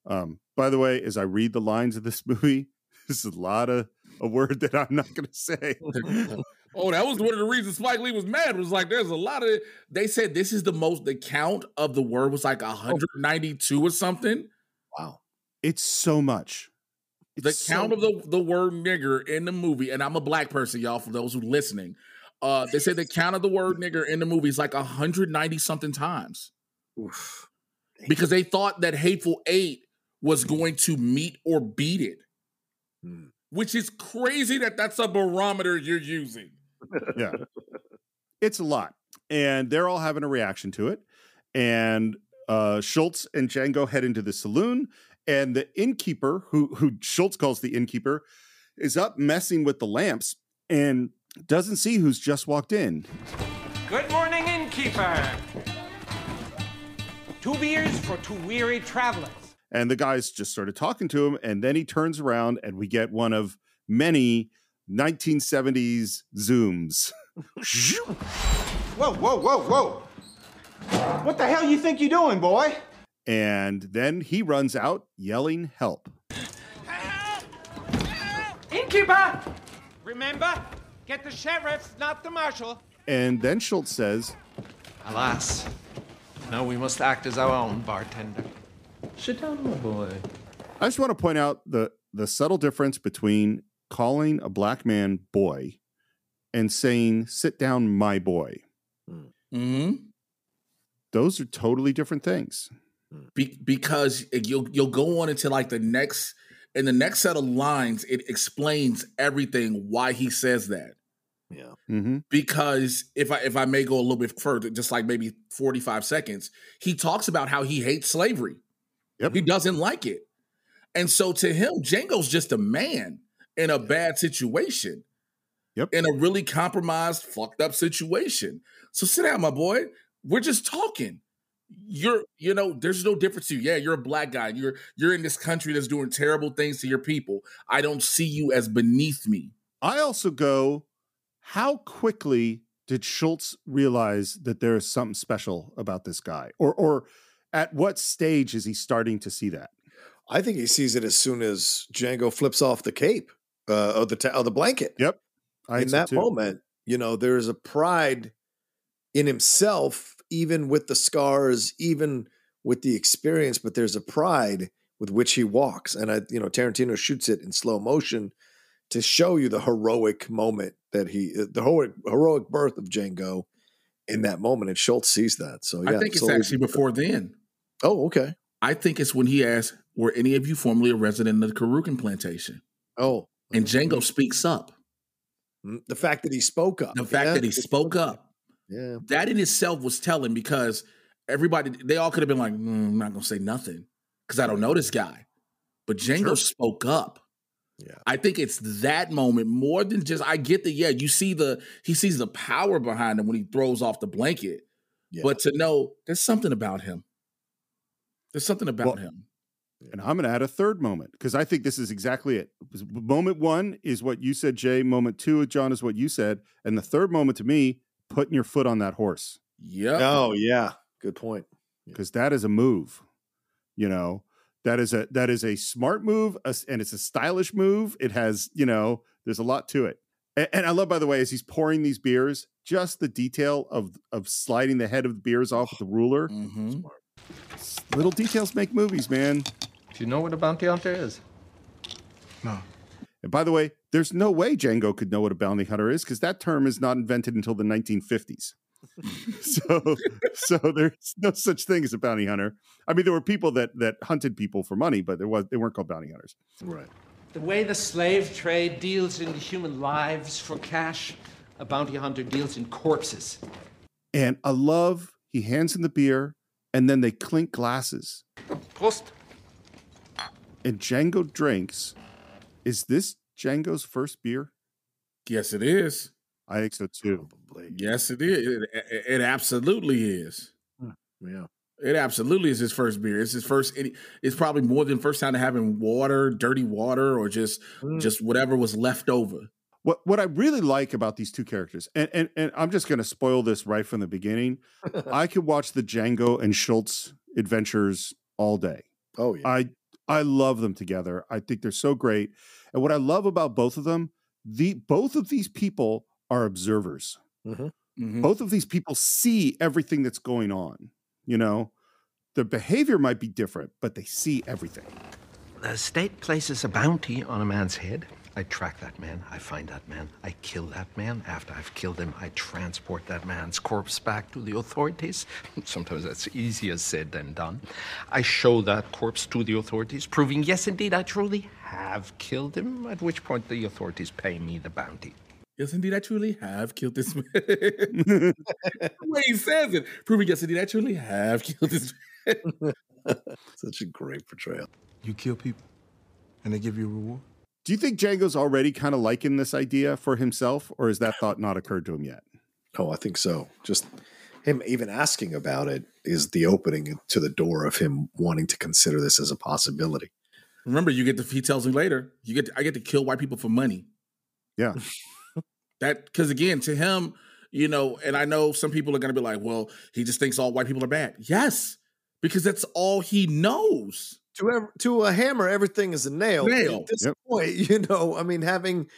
Um, by the way, as I read the lines of this movie, this is a lot of a word that I'm not going to say. Oh, that was one of the reasons Spike Lee was mad. Was like, there's a lot of. They said this is the most. The count of the word was like 192 or something. Wow. it's so much. the count so- of the, the word nigger in the movie, and I'm a black person, y'all, for those who listening. Uh, they said the count of the word nigger in the movie is like 190 something times Oof. because they thought that Hateful Eight was going to meet or beat it. Hmm. which is crazy that that's a barometer you're using. yeah. It's a lot. And they're all having a reaction to it. And uh, Schultz and Django head into the saloon, and the innkeeper, who who Schultz calls the innkeeper, is up messing with the lamps and doesn't see who's just walked in. Good morning, innkeeper. Two beers for two weary travelers. And the guys just started talking to him, and then he turns around, and we get one of many 1970s zooms. whoa, whoa, whoa, whoa! What the hell you think you're doing, boy? And then he runs out yelling help. Innkeeper! Remember, get the sheriff, not the marshal. And then Schultz says, Alas, now we must act as our own bartender. Sit down, my boy. I just want to point out the the subtle difference between calling a black man boy and saying sit down my boy. Mm-hmm. Those are totally different things. Be- because you'll you'll go on into like the next in the next set of lines, it explains everything why he says that. Yeah. Mm-hmm. Because if I if I may go a little bit further, just like maybe 45 seconds, he talks about how he hates slavery. Yep. He doesn't like it. And so to him, Django's just a man in a bad situation. Yep. In a really compromised, fucked up situation. So sit down, my boy. We're just talking. You're, you know, there's no difference to you. Yeah, you're a black guy. You're you're in this country that's doing terrible things to your people. I don't see you as beneath me. I also go, how quickly did Schultz realize that there is something special about this guy? Or or at what stage is he starting to see that? I think he sees it as soon as Django flips off the cape uh, of the ta- of the blanket. Yep. I in that moment, you know, there's a pride in himself, even with the scars, even with the experience, but there's a pride with which he walks. And I, you know, Tarantino shoots it in slow motion to show you the heroic moment that he, uh, the heroic, heroic birth of Django in that moment. And Schultz sees that. So yeah, I think it's actually before then. Oh, okay. I think it's when he asks, "Were any of you formerly a resident of the Carrucan plantation?" Oh, and Django speaks up. Mm, The fact that he spoke up. The fact Yeah. that he spoke up, Yeah. that in itself was telling because everybody, they all could have been like, "Mm, "I'm not gonna say nothing because I don't know this guy," but Django Sure. spoke up. Yeah. I think it's that moment more than just. I get the yeah. You see the he sees the power behind him when he throws off the blanket, Yeah. but to know there's something about him. There's something about Well, him. And I'm going to add a third moment because I think this is exactly it. Moment one is what you said, Jay. Moment two, John, is what you said. And the third moment to me, putting your foot on that horse Yeah. Oh, yeah. Good point. because that is a move. You know, that is a that is a smart move a- and it's a stylish move. It has, you know, there's a lot to it. And, and I love, by the way, as he's pouring these beers, just the detail of of sliding the head of the beers off with the ruler. Mhm. Little details make movies, man. Do you know what a bounty hunter is? No. And by the way, there's no way Django could know what a bounty hunter is because that term is not invented until the 1950s. so, so there's no such thing as a bounty hunter. I mean, there were people that that hunted people for money, but there was they weren't called bounty hunters. Right. The way the slave trade deals in human lives for cash, a bounty hunter deals in corpses. And I love he hands him the beer, and then they clink glasses, Prost. and Django drinks. Is this Django's first beer? Yes, it is. I think so too. Yes, it is. It, it- it absolutely is. Hmm. Yeah. It absolutely is his first beer. It's his first. It, it's probably more than first time to having water, dirty water, or just hmm. just whatever was left over. What what I really like about these two characters, and and, and I'm just going to spoil this right from the beginning. I could watch the Django and Schultz adventures all day. Oh yeah. I I love them together. I think they're so great. And what I love about both of them, the both of these people are observers. Mhm. Mhm. Both of these people see everything that's going on. You know, their behavior might be different, but they see everything. The state places a bounty on a man's head. I track that man. I find that man. I kill that man. After I've killed him, I transport that man's corpse back to the authorities. Sometimes that's easier said than done. I show that corpse to the authorities, proving, yes, indeed, I truly have killed him, at which point the authorities pay me the bounty. Yes, indeed, I truly have killed this man. the way he says it, proving yes, indeed, I truly have killed this man. Such a great portrayal. You kill people, and they give you a reward. Do you think Django's already kind of liking this idea for himself, or has that thought not occurred to him yet? Oh, I think so. Just him even asking about it is the opening to the door of him wanting to consider this as a possibility. Remember, you get the he tells me later, you get to, I get to kill white people for money. Yeah. that because again, to him, you know, and I know some people are gonna be like, well, he just thinks all white people are bad. Yes, because that's all he knows. To ever, to a hammer, everything is a nail. Nail. At this Yep. point, you know, I mean, having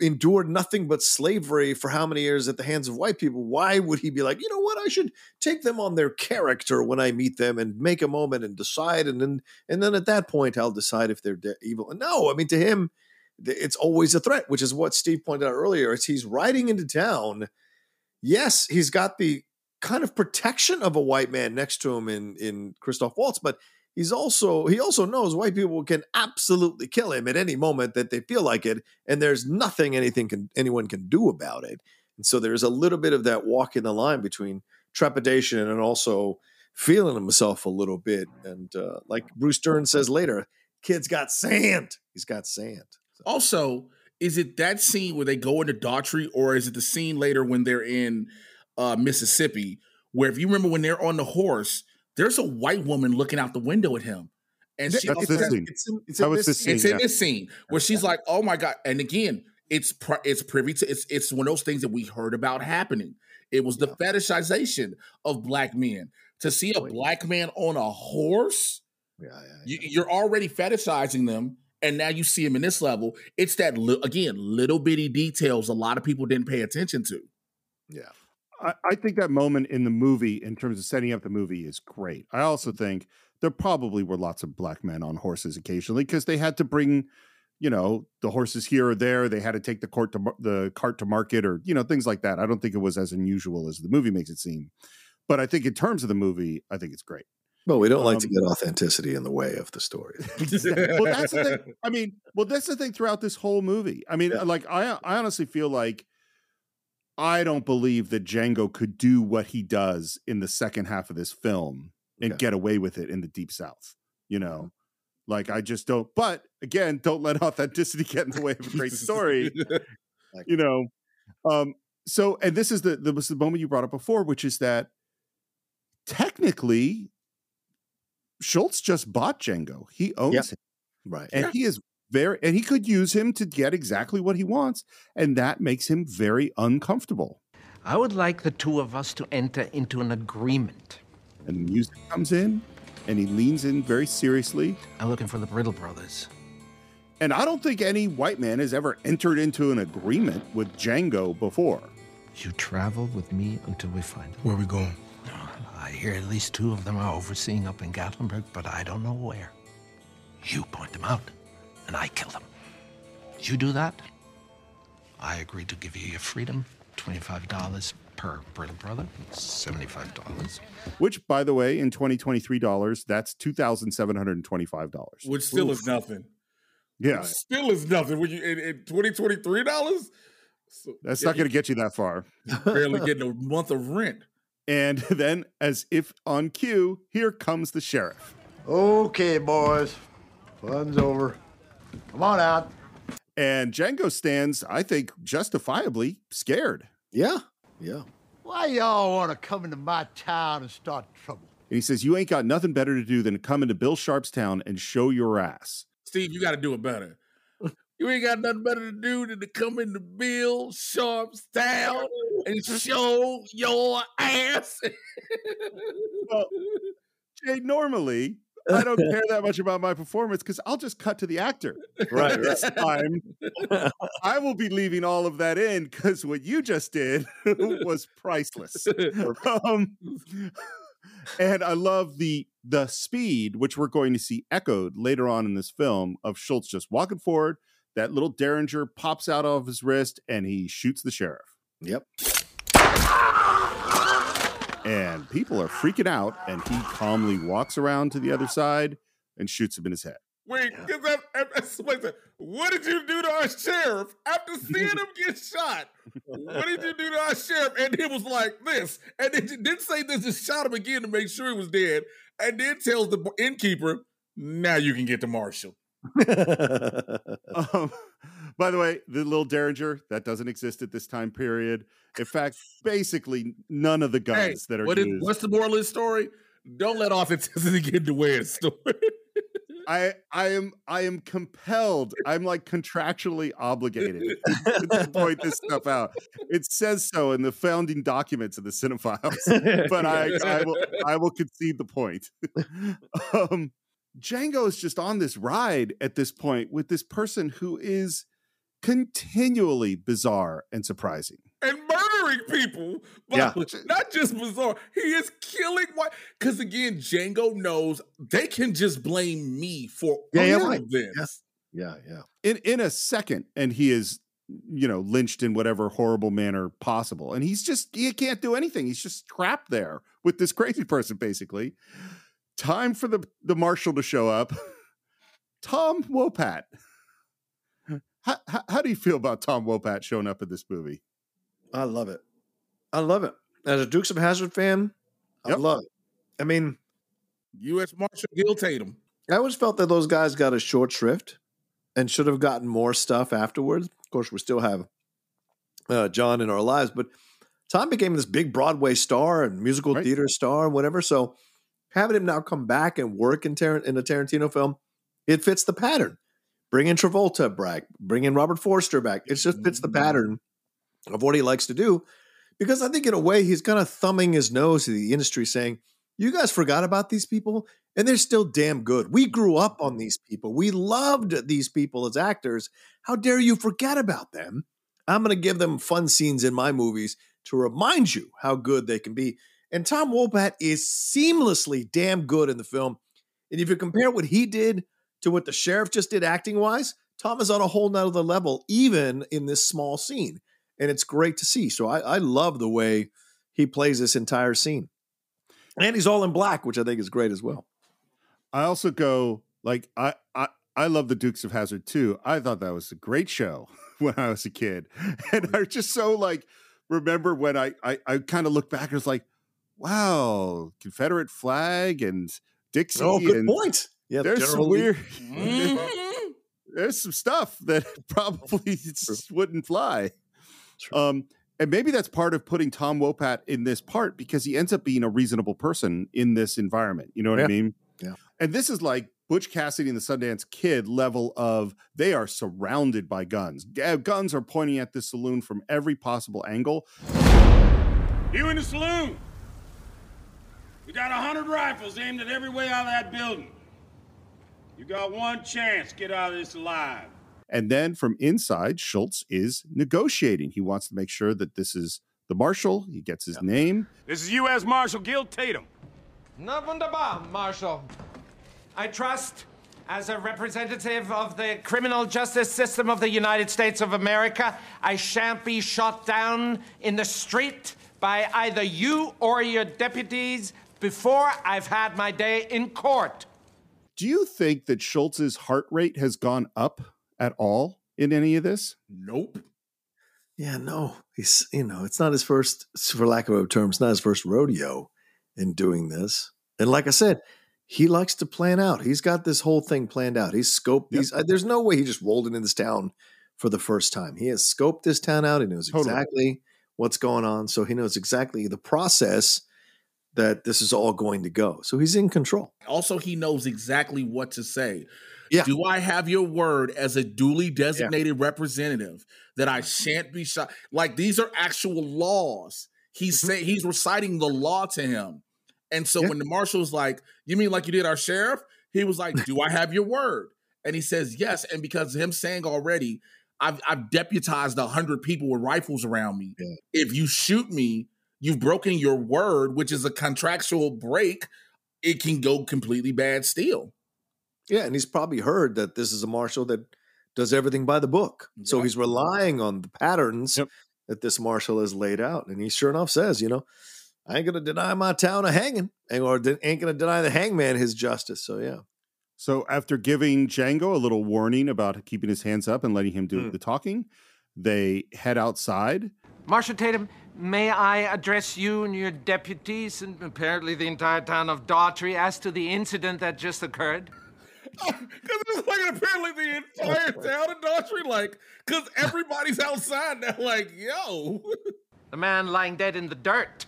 endured nothing but slavery for how many years at the hands of white people, why would he be like, you know what, I should take them on their character when I meet them and make a moment and decide, and then and then at that point, I'll decide if they're de- evil. No, I mean, to him, it's always a threat, which is what Steve pointed out earlier. Is he's riding into town. Yes, he's got the kind of protection of a white man next to him in in Christoph Waltz, but he's also he also knows white people can absolutely kill him at any moment that they feel like it, and there's nothing anything can anyone can do about it. And so there's a little bit of that walk in the line between trepidation and also feeling himself a little bit. And uh, like Bruce Dern says later, kid's got sand. He's got sand. Also, is it that scene where they go into Daughtrey, or is it the scene later when they're in uh, Mississippi, where if you remember when they're on the horse, there's a white woman looking out the window at him, and she, That's this scene. It's in, it's That in was this this scene, it's in yeah. this scene where she's like, "Oh my god!" And again, it's pri- it's privy to it's it's one of those things that we heard about happening. It was the fetishization of black men. To see a black man on a horse, Yeah, yeah, you, you're already fetishizing them, and now you see him in this level. It's that li- again, little bitty details a lot of people didn't pay attention to. yeah. I, I think that moment in the movie, in terms of setting up the movie, is great. I also think there probably were lots of black men on horses occasionally because they had to bring, you know, the horses here or there. They had to take the cart to the cart to market, or you know, things like that. I don't think it was as unusual as the movie makes it seem. But I think in terms of the movie, I think it's great. Well, we don't like to Um, get authenticity in the way of the story. well, that's the thing. I mean, well, that's the thing throughout this whole movie. I mean, like, I I honestly feel like I don't believe that Django could do what he does in the second half of this film and Okay. get away with it in the deep south. You know, like I just don't. But again, don't let authenticity get in the way of a great story. you know, um. So, and this is the the was the moment you brought up before, which is that technically Schultz just bought Django. He owns Yep. him right. and he is very and he could use him to get exactly what he wants and that makes him very uncomfortable I would like the two of us to enter into an agreement. and the music comes in and he leans in very seriously I'm looking for the Brittle brothers. and i don't think any white man has ever entered into an agreement with django before You travel with me until we find them. Where are we going? I hear at least two of them are overseeing up in Gatlinburg, but I don't know where. You point them out, and I kill them. You do that, I agree to give you your freedom $25 per Brittle brother, $75. which by the way in 2023 dollars that's $2725 Which still is nothing. yeah Still is nothing. When you in, in twenty twenty three dollars, that's not going to get you that far barely getting a month of rent. and then as if on cue here comes the sheriff Okay, boys. Fun's over. Come on out. and django stands i think justifiably scared Yeah. Yeah. Why y'all want to come into my town and start trouble? And he says, You ain't got nothing better to do than come into Bill Sharp's town and show your ass. Steve, you got to do it better. You ain't got nothing better to do than to come into Bill Sharp's town and show your ass. Well, Jay, normally I don't care that much about my performance because I'll just cut to the actor. Right, This time, I will be leaving all of that in because what you just did was priceless. Um, and I love the the speed which we're going to see echoed later on in this film of Schultz just walking forward. That little derringer pops out of his wrist and he shoots the sheriff. Yep. And people are freaking out, and he calmly walks around to the other side and shoots him in his head. Wait, because that, that- that's what did you do to our sheriff after seeing him get shot? What did you do to our sheriff? And it was like this, and then didn't say this, just shot him again to make sure he was dead, and then tells the innkeeper, now you can get the marshal. Um, by the way, the little derringer that doesn't exist at this time period. In fact, basically none of the guns Hey, that are what is, used. what's the moral of the story? Don't let authenticity get way of the story. I I am I am compelled. I'm like contractually obligated to, to point this stuff out. It says so in the founding documents of the Cine-Files, but I I will I will concede the point. um, Django is just on this ride at this point with this person who is continually bizarre and surprising. and murdering people. But Yeah. not just bizarre. He is killing white. Because again, Django knows they can just blame me for Yeah, yeah, all right. of this. Yeah, yeah. in in a second and he is you know lynched in whatever horrible manner possible and he's just he can't do anything he's just trapped there with this crazy person basically time for the the marshal to show up tom wopat how, how, how do you feel about tom wopat showing up in this movie I love it. I love it. As a Dukes of Hazzard fan, I love it. I mean, U.S. Marshal Gil Tatum. I always felt that those guys got a short shrift and should have gotten more stuff afterwards. Of course, we still have uh, John in our lives, but Tom became this big Broadway star and musical theater star and whatever. So having him now come back and work in, Tar- in a Tarantino film, it fits the pattern. Bring in Travolta back, bring in Robert Forster back. It just fits the mm-hmm. pattern of what he likes to do. Because I think in a way he's kind of thumbing his nose to the industry saying, you guys forgot about these people and they're still damn good. We grew up on these people. We loved these people as actors. How dare you forget about them? I'm going to give them fun scenes in my movies to remind you how good they can be. And Tom Wopat is seamlessly damn good in the film. And if you compare what he did to what the sheriff just did acting wise, Tom is on a whole nother level, even in this small scene. And it's great to see. So I, I love the way he plays this entire scene. And he's all in black, which I think is great as well. i also go like i i I love the Dukes of Hazzard too. I thought that was a great show when I was a kid, and I just so like remember when I I, I kind of look back and was like, wow, Confederate flag and Dixie. Oh, good and point. Yeah, there's some weird. There's some stuff that probably wouldn't fly. Um, and maybe that's part of putting Tom Wopat in this part because he ends up being a reasonable person in this environment. You know what I mean? Yeah. And this is like Butch Cassidy and the Sundance Kid level of they are surrounded by guns. Guns are pointing at this saloon from every possible angle. You in the saloon. We got a hundred rifles aimed at every way out of that building. You got one chance. Get out of this alive. And then from inside, Schultz is negotiating. He wants to make sure that this is the marshal. He gets his name. This is U.S. Marshal Gil Tatum. Na wunderbar, Marshal. I trust, as a representative of the criminal justice system of the United States of America, I shan't be shot down in the street by either you or your deputies before I've had my day in court. Do you think that Schultz's heart rate has gone up at all in any of this? Nope. Yeah, no, he's you know, it's not his first, for lack of a term, it's not his first rodeo in doing this. And like I said, he likes to plan out. He's got this whole thing planned out. He's scoped these. uh, There's no way he just rolled into this town for the first time. He has scoped this town out. He knows Totally. exactly what's going on. So he knows exactly the process that this is all going to go. So he's in control. Also, he knows exactly what to say. Yeah. Do I have your word as a duly designated representative that I shan't be shot? Like these are actual laws. He's Mm-hmm. saying he's reciting the law to him. And so when the marshal's like, "You mean like you did our sheriff?" He was like, "Do I have your word?" And he says, "Yes." And because him saying already, I've I've deputized a hundred people with rifles around me. If you shoot me, you've broken your word, which is a contractual break. It can go completely bad still. Yeah, and he's probably heard that this is a marshal that does everything by the book. So he's relying on the patterns that this marshal has laid out. And he sure enough says, you know, I ain't gonna deny my town a hanging, or ain't gonna deny the hangman his justice. So yeah. So after giving Django a little warning about keeping his hands up and letting him do Mm. the talking, they head outside. Marshal Tatum, may I address you and your deputies and apparently the entire town of Daughtrey as to the incident that just occurred? Oh, because it's like apparently the entire town of Daughtrey, like, because everybody's outside now, like, yo. The man lying dead in the dirt,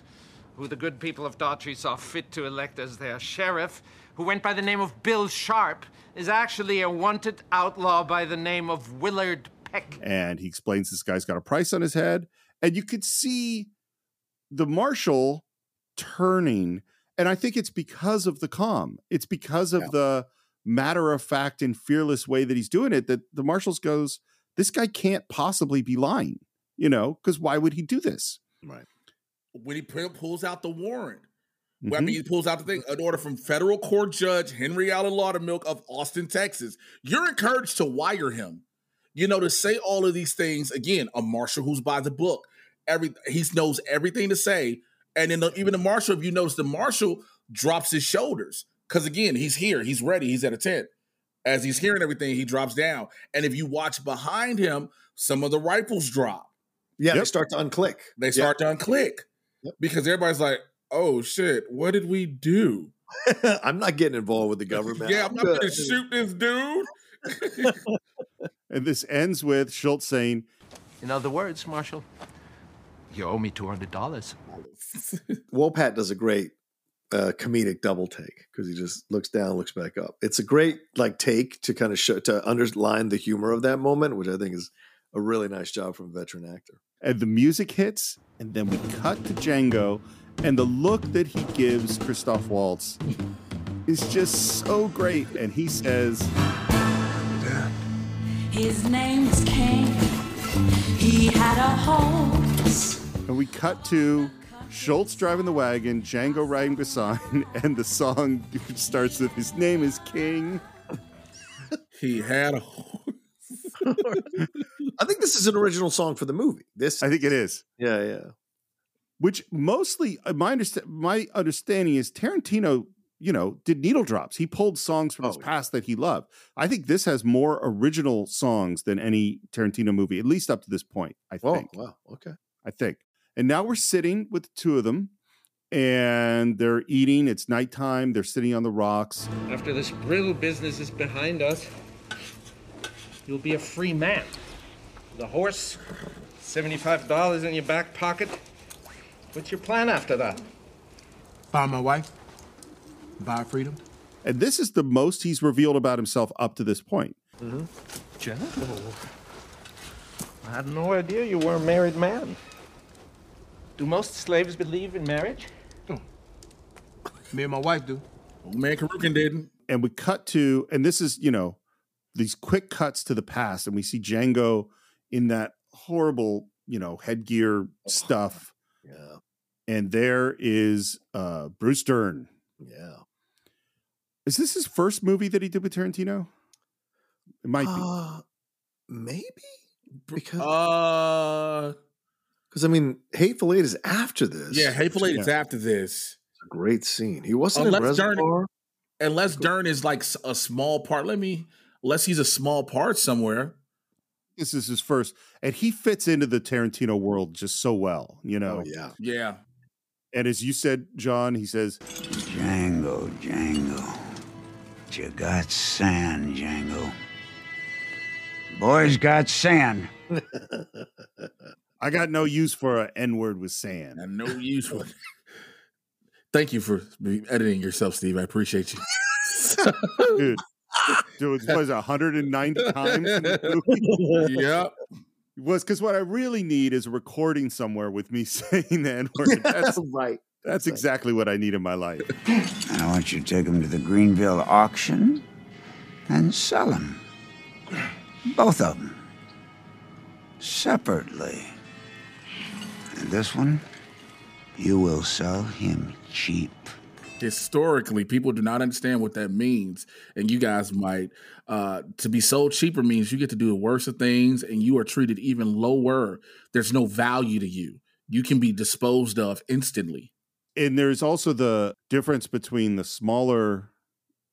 who the good people of Daughtry saw fit to elect as their sheriff, who went by the name of Bill Sharp, is actually a wanted outlaw by the name of Willard Peck. and he explains this guy's got a price on his head and you could see the marshal turning and i think it's because of the calm it's because of the matter of fact and fearless way that he's doing it that the marshals goes this guy can't possibly be lying you know because why would he do this right When he pulls out the warrant, Mm-hmm. Well, I mean, he pulls out the thing, an order from federal court judge Henry Allen Laudermilk of Austin, Texas. You're encouraged to wire him, you know, to say all of these things. Again, a marshal who's by the book. Every he knows everything to say, and then the, even the marshal, if you notice, the marshal drops his shoulders because again, he's here, he's ready, he's at a tent. As he's hearing everything, he drops down, and if you watch behind him, some of the rifles drop. Yeah, they start to unclick. They start to unclick because everybody's like, "Oh shit, what did we do?" I'm not getting involved with the government. Yeah, I'm not gonna shoot this dude. and this ends with schultz saying In other words, Marshal, you owe me $200. Wopat does a great uh, comedic double take because he just looks down, looks back up. It's a great like take to kind of show to underline the humor of that moment, which I think is a really nice job from a veteran actor. and the music hits and then we cut to django and the look that he gives christoph waltz is just so great and he says His name was King. He had a horse. And we cut to Schultz driving the wagon, Django riding beside, and the song starts with his name is King. He had a horse. I think this is an original song for the movie. This, I think it is. Yeah, yeah. Which mostly, uh, my understand, my understanding is Tarantino, you know, did needle drops. He pulled songs from his past that he loved. I think this has more original songs than any Tarantino movie, at least up to this point. I Oh, think. wow. Okay. I think. And now we're sitting with the two of them, and they're eating. It's nighttime. They're sitting on the rocks. After this brill business is behind us, you'll be a free man. The horse, $75 in your back pocket. What's your plan after that? Find my wife. Buy freedom. And this is the most he's revealed about himself up to this point. Mm-hmm. Django. I had no idea you were a married man. Do most slaves believe in marriage? Me and my wife do. Old man Carrucan didn't. And we cut to, and this is, you know, these quick cuts to the past, and we see Django in that horrible, you know, headgear stuff. Yeah. And there is uh Bruce Dern. Yeah. Is this his first movie that he did with Tarantino? It might be. Uh, maybe because uh because I mean, Hateful Eight is after this. Yeah, Hateful Eight is after this. It's a great scene. He wasn't in Unless Dern, Reservoir. unless Dern is like a small part. Let me, unless he's a small part somewhere. This is his first, and he fits into the Tarantino world just so well, you oh, know. Oh, yeah. Yeah. And as you said, John, he says, Django, Django. You got sand, Django. Boys got sand. I got no use for an N word with sand. And no use for Thank you for editing yourself, Steve. I appreciate you. Dude, dude, it was 190 times in the movie. Yep. Was because what I really need is a recording somewhere with me saying the N word. That's right. That's exactly what I need in my life. And I want you to take them to the Greenville auction and sell them. Both of them. Separately. And this one, you will sell him cheap. Historically, people do not understand what that means, and you guys might. Uh, to be sold cheaper means you get to do the worst of things, and you are treated even lower. There's no value to you. You can be disposed of instantly. And there's also the difference between the smaller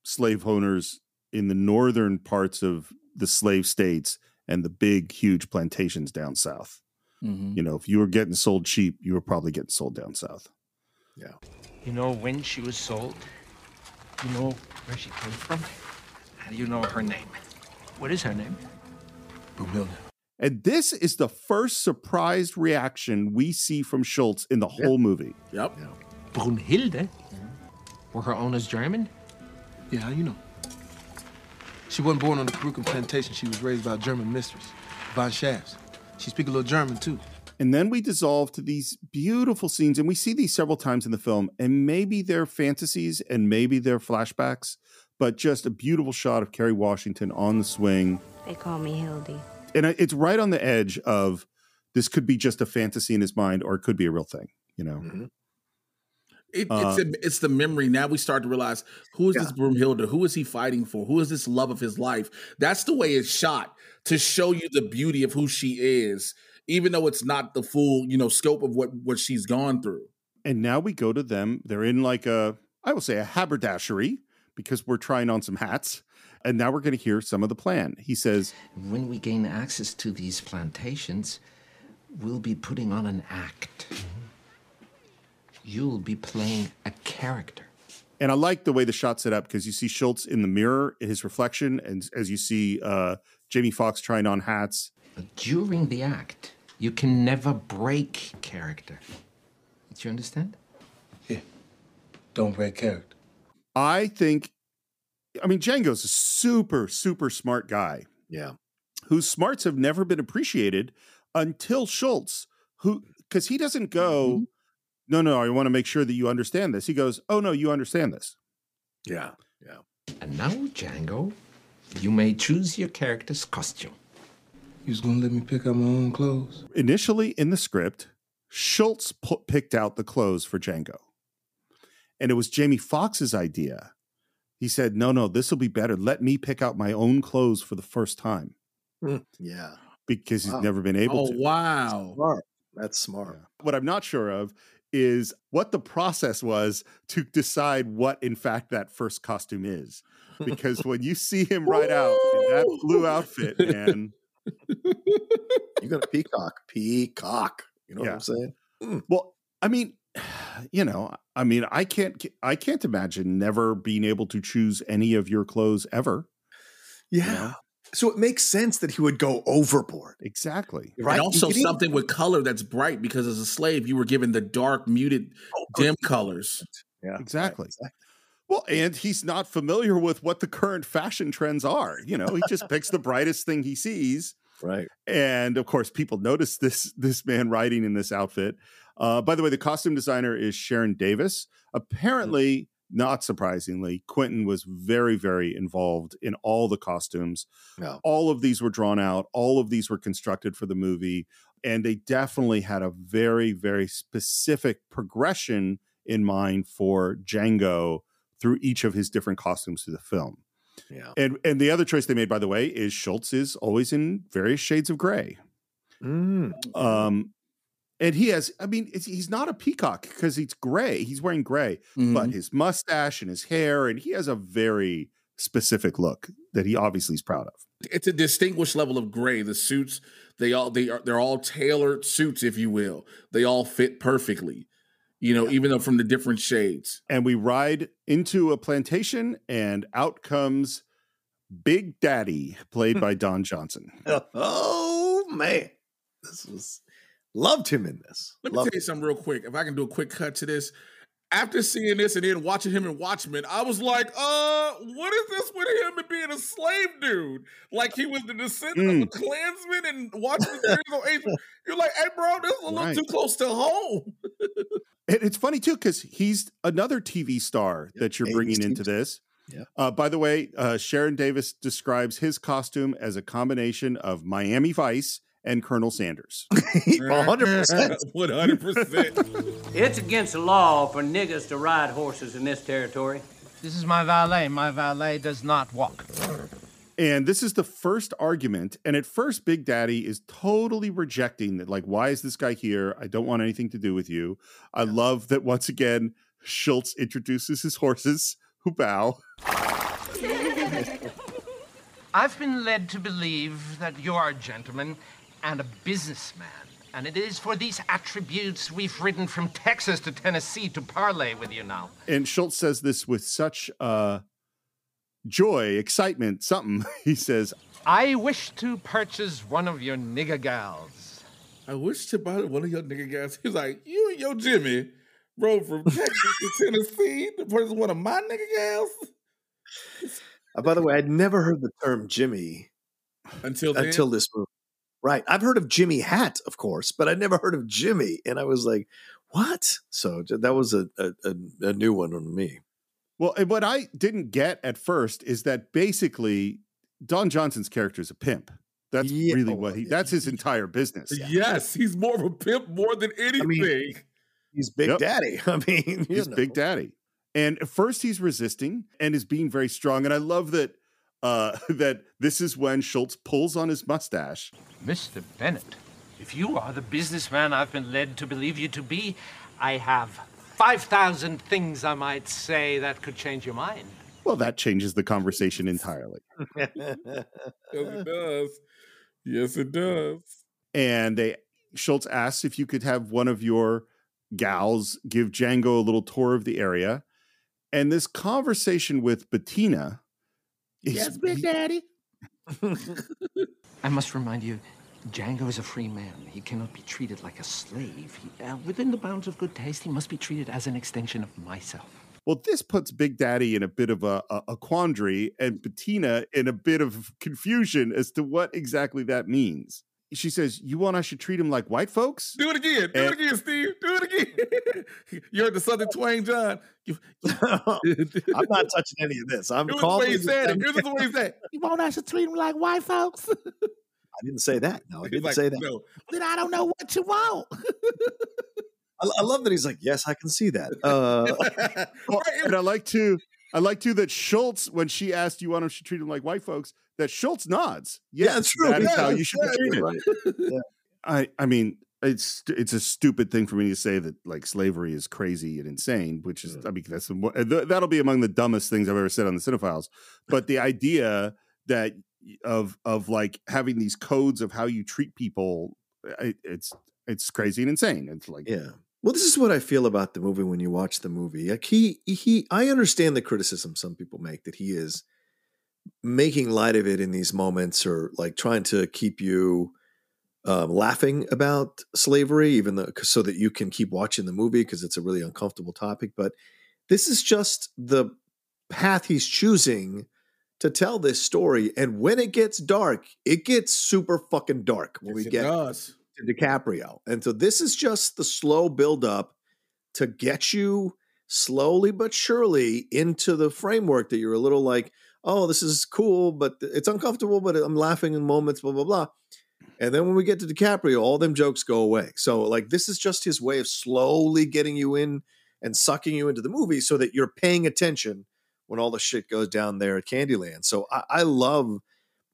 slave owners in the northern parts of the slave states and the big, huge plantations down south. Mhm. You know, if you were getting sold cheap, you were probably getting sold down south. Yeah. You know when she was sold? You know where she came from? How do you know her name? What is her name? Broomhilda. And this is the first surprised reaction we see from Schultz in the whole movie. Yep. Brunhilde? Were her owners German? Yeah, how you know? She wasn't born on the Carrucan plantation. She was raised by a German mistress, Von Schafts. She speak a little German too. And then we dissolve to these beautiful scenes, and we see these several times in the film. And maybe they're fantasies and maybe they're flashbacks, but just a beautiful shot of Kerry Washington on the swing. They call me Hildy. And it's right on the edge of this could be just a fantasy in his mind or it could be a real thing, you know? Mm-hmm. It, Uh, it's, a, it's the memory. Now we start to realize who is this Broomhilda? Who is he fighting for? Who is this love of his life? That's the way it's shot to show you the beauty of who she is, even though it's not the full, you know, scope of what what she's gone through. And now we go to them. They're in like a, I will say, a haberdashery because we're trying on some hats. And now we're going to hear some of the plan. He says, When we gain access to these plantations, we'll be putting on an act. You'll be playing a character. and I like the way the shot's set up because you see Schultz in the mirror, his reflection, and as you see uh, Jamie Foxx trying on hats. During the act, you can never break character. Do you understand? Yeah. Don't break character. I think, I mean, Django's a super, super smart guy Yeah. whose smarts have never been appreciated until Schultz, who, because he doesn't go, no, no, I want to make sure that you understand this. He goes, oh, no, you understand this. Yeah. Yeah. And now, Django, you may choose your character's costume. You was gonna let me pick out my own clothes? Initially in the script, Schultz pu- picked out the clothes for Django. And it was Jamie Foxx's idea. He said, no, no, this will be better. Let me pick out my own clothes for the first time hmm. Yeah. because he's Wow. never been able to. Oh to. wow! Smart. That's smart. What I'm not sure of is what the process was to decide what, in fact, that first costume is. Because when you see him right out in that blue outfit, man, You got a peacock. Peacock. You know Yeah. what I'm saying? Hmm. Well, I mean, you know, I mean, I can't, I can't imagine never being able to choose any of your clothes ever. Yeah. So it makes sense that he would go overboard. Exactly. Right. And also You even- something with color that's bright because as a slave you were given the dark, muted, dim colors. Yeah. Exactly. Well, and he's not familiar with what the current fashion trends are. You know, he just picks the brightest thing he sees. Right. And of course, people notice this this man riding in this outfit. Uh, by the way, the costume designer is Sharen Davis. Apparently, not surprisingly, Quentin was very, very involved in all the costumes. Yeah. All of these were drawn out. All of these were constructed for the movie, and they definitely had a very, very specific progression in mind for Django through each of his different costumes through the film. Yeah. And and the other choice they made, by the way, is Schultz is always in various shades of gray. Mm. Um, and he has, I mean, it's, he's not a peacock because he's gray. He's wearing gray, Mm-hmm. but his mustache and his hair, and he has a very specific look that he obviously is proud of. It's a distinguished level of gray. The suits, they all they are they're all tailored suits, if you will. They all fit perfectly. You know, even though from the different shades. And we ride into a plantation, and out comes Big Daddy, played by Don Johnson. Oh man. This was loved him in this. Let me Loved tell you something real quick. If I can do a quick cut to this. After seeing this and then watching him in Watchmen, I was like, uh, what is this with him and being a slave dude? Like he was the descendant of a Klansman and Watchmen series on HBO. You're like, hey, bro, this is a little Right. too close to home. And it's funny too because he's another TV star that you're 80s bringing into this. Yeah. Uh, by the way, uh, Sharen Davis describes his costume as a combination of Miami Vice and Colonel Sanders. 100%. 100%. It's against the law for niggers to ride horses in this territory. This is my valet. My valet does not walk. And this is the first argument. And at first, Big Daddy is totally rejecting that. Like, why is this guy here? I don't want anything to do with you. I love that once again, Schultz introduces his horses who bow. I've been led to believe that you're a gentleman and a businessman. And it is for these attributes we've ridden from Texas to Tennessee to parley with you now. And Schultz says this with such uh, joy, excitement, something. He says, I wish to purchase one of your nigger gals. I wish to buy one of your nigger gals. He's like, you and your Jimmy rode from Texas to Tennessee to purchase one of my nigger gals. Uh, by the way, I'd never heard the term Jimmy until then? until this movie. Right. I've heard of Jimmy Hat, of course, but I'd never heard of Jimmy. And I was like, what? So that was a, a, a, a new one on me. Well, and what I didn't get at first is that basically Don Johnson's character is a pimp. That's really oh, what he. That's his entire business. Yes, he's more of a pimp more than anything. he's Big Daddy. I mean, he's know. Big Daddy. And at first he's resisting and is being very strong. And I love that uh, that this is when Schultz pulls on his mustache. Mr. Bennett, if you are the businessman I've been led to believe you to be, I have 5,000 things I might say that could change your mind. Well, that changes the conversation entirely. Yes, it does. Yes, it does. and they Schultz asks if you could have one of your gals give Django a little tour of the area. And this conversation with Bettina is Big Daddy. I must remind you, Django is a free man. He cannot be treated like a slave. He, uh, within the bounds of good taste, he must be treated as an extension of myself. Well, this puts Big Daddy in a bit of a, a, a quandary and Bettina in a bit of confusion as to what exactly that means. She says, You want I should treat him like white folks? Do it again. Do And- it again, Steve. Do it again. you heard the Southern twang, John. I'm not touching any of this. I'm Here's the calling. way he said it. Here's the way he said. You want I should treat him like white folks? I didn't say that. No, I didn't like, say that. no. then I don't know what you want. I, I love that he's like, yes, I can see that. Uh, and I like to I like to that Schultz, when she asked you want him to treat him like white folks, that Schultz nods. Yeah, Yes, it's true. That is Yeah, how you should be yeah, treated. right. I I mean, it's it's a stupid thing for me to say that like slavery is crazy and insane, which is I mean that's that'll be among the dumbest things I've ever said on the Cine-Files. But the idea that of of like having these codes of how you treat people, uh, it, it's it's crazy and insane. It's like yeah. Well, this is what I feel about the movie when you watch the movie. Like he he I understand the criticism some people make that he is making light of it in these moments or like trying to keep you um, laughing about slavery, even though so that you can keep watching the movie because it's a really uncomfortable topic. But this is just the path he's choosing to tell this story. And when it gets dark, it gets super fucking dark when we Yes, it get does. to DiCaprio. And so this is just the slow build up to get you slowly but surely into the framework that you're a little like, oh, this is cool, but it's uncomfortable, but I'm laughing in moments, blah, blah, blah. And then when we get to DiCaprio, all them jokes go away. So, like, this is just his way of slowly getting you in and sucking you into the movie so that you're paying attention when all the shit goes down there at Candyland. So, I, I love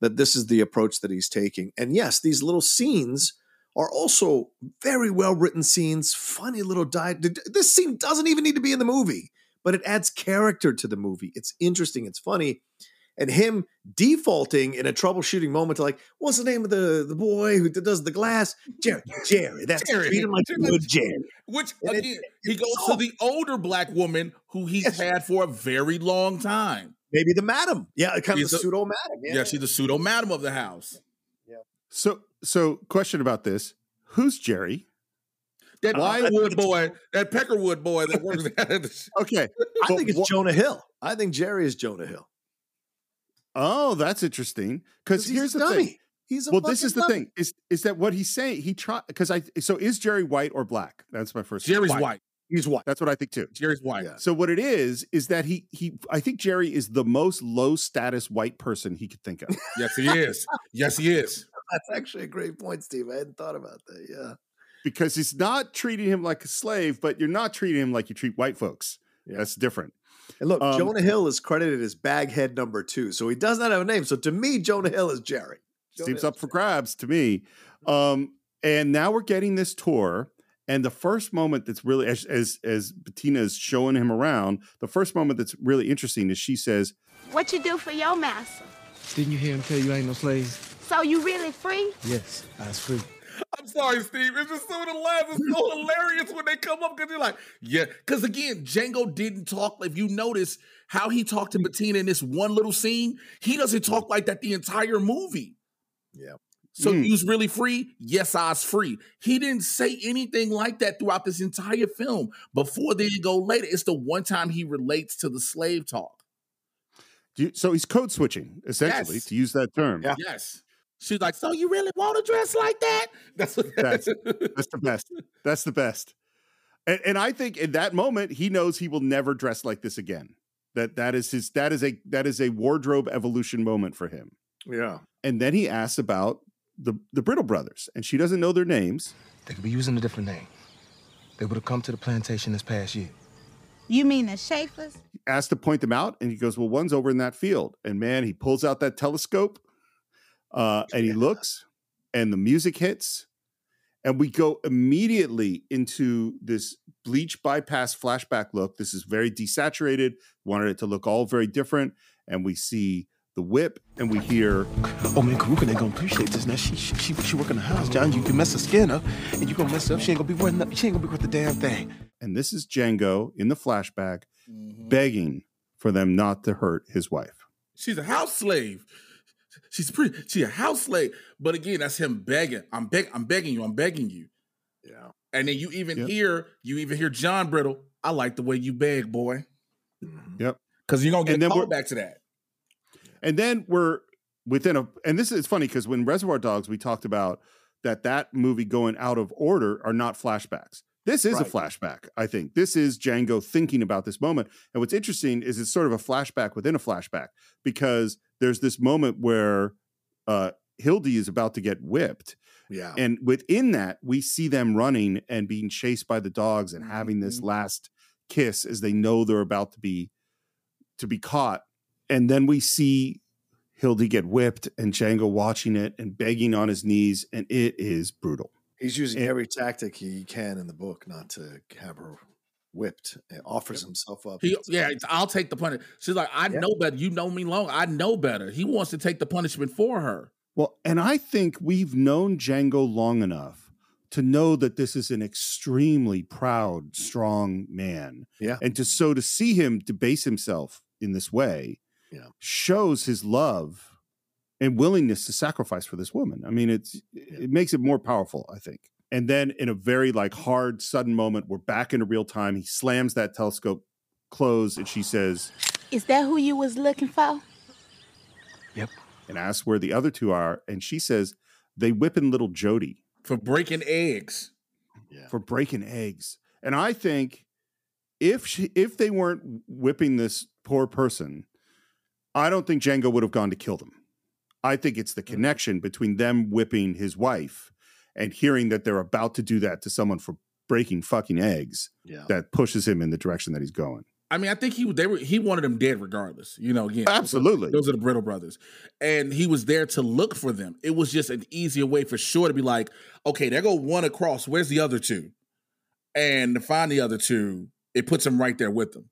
that this is the approach that he's taking. And yes, these little scenes are also very well written scenes, funny little diet. This scene doesn't even need to be in the movie, but it adds character to the movie. It's interesting, it's funny. And him defaulting in a troubleshooting moment to like, what's the name of the, the boy who does the glass? Jerry. Jerry. That's Jerry. treat him like you would Jerry. Which And it- again, he goes all- to the older black woman who he's had for a very long time. Maybe the madam. Yeah, kind of She's the a- pseudo madam. Yeah, she's the pseudo madam of the house. Yeah. So so question about this: Who's Jerry? That uh, Why Winewood boy, that Peckerwood boy that works at the Okay, I think it's wha- Jonah Hill. I think Jerry is Jonah Hill. Oh, that's interesting. Because here's the dummy. thing. He's a well, this is the fucking thing is is that what he's saying? He try because I so is Jerry white or black? That's my first. Jerry's white. He's white. That's what I think too. Jerry's white. So what it is is that he he I think Jerry is the most low status white person he could think of. Yes, he is. Yes, he is. That's actually a great point, Steve. I hadn't thought about that. Yeah. Because he's not treating him like a slave, but you're not treating him like you treat white folks. That's different. And look, Um, Jonah Hill is credited as baghead number two, so he does not have a name. So to me, Jonah Hill is Jerry. Jonah seems Hill. up for grabs to me. Um, and now we're getting this tour, And the first moment that's really as as as Bettina is showing him around, the first moment that's really interesting is she says, What you do for your master? Didn't you hear him tell you I ain't no slave? So you really free? Yes, I was free. I'm sorry, Steve. It's just some of the laughs is so hilarious when they come up because you're like, yeah. Because again, Django didn't talk. If you notice how he talked to Bettina in this one little scene, he doesn't talk like that the entire movie. Yeah. So Mm. you was really free? Yes, I was free. He didn't say anything like that throughout this entire film. Before they go later, it's the one time he relates to the slave talk. Do you- so he's code switching essentially Yes. to use that term. Yes. She's like, so you really want to dress like that? That's what That's that's the best. That's the best. And, and I think in that moment he knows he will never dress like this again. That that is his that is a that is a wardrobe evolution moment for him. Yeah. And then he asks about the the Brittle brothers, and she doesn't know their names. They could be using a different name. They would have come to the plantation this past year. You mean the Schaefers? Asked to point them out, and he goes, "Well, one's over in that field." And man, he pulls out that telescope, uh, and he looks, and the music hits, and we go immediately into this bleach bypass flashback look. This is very desaturated. Wanted it to look all very different, and we see the whip, and we hear Oh man, Carrucan ain't gonna appreciate this. Now she she she, she work the house, John. You can mess her skin up, and you gonna mess up. She ain't gonna be worth. She ain't gonna be worth the damn thing. and this is Django in the flashback Mm-hmm. begging for them not to hurt his wife. She's a house slave. She's pretty. She a house slave. But again, that's him begging. I'm beg. I'm begging you. I'm begging you. Yeah. And then you even Yep. hear. You even hear John Brittle. I like the way you beg, boy. Mm-hmm. Yep. Because you're gonna get And then called back to that. And then we're within a and this is funny because when Reservoir Dogs we talked about that that movie going out of order are not flashbacks. This is a flashback, I think. This is Django thinking about this moment. And what's interesting is it's sort of a flashback within a flashback because there's this moment where uh Hildy is about to get whipped. Yeah. And within that, we see them running and being chased by the dogs and having this Mm-hmm. last kiss as they know they're about to be to be caught. And then we see Hildy get whipped and Django watching it and begging on his knees, and it is brutal. He's using And- every tactic he can in the book not to have her whipped. And offers himself up. He, yeah, I'll take the punishment. She's like, I know better. You know me long. I know better. He wants to take the punishment for her. Well, and I think we've known Django long enough to know that this is an extremely proud, strong man. Yeah. And to so to see him debase himself in this way Yeah. shows his love and willingness to sacrifice for this woman. I mean, it's it makes it more powerful, I think. And then in a very like hard, sudden moment, we're back into real time. He slams that telescope closed and she says, Is that who you was looking for? Yep. And asks where the other two are. And she says, they whipping little Jody. For breaking eggs. for breaking eggs. And I think if she, if they weren't whipping this poor person, I don't think Django would have gone to kill them. I think it's the mm. connection between them whipping his wife and hearing that they're about to do that to someone for breaking fucking eggs Yeah. that pushes him in the direction that he's going. I mean, I think he they were he wanted them dead regardless. You know, again, those are- Absolutely. those are the Brittle brothers, and he was there to look for them. It was just an easier way for sure to be like, okay, there go one across. Where's the other two? And to find the other two, it puts him right there with them.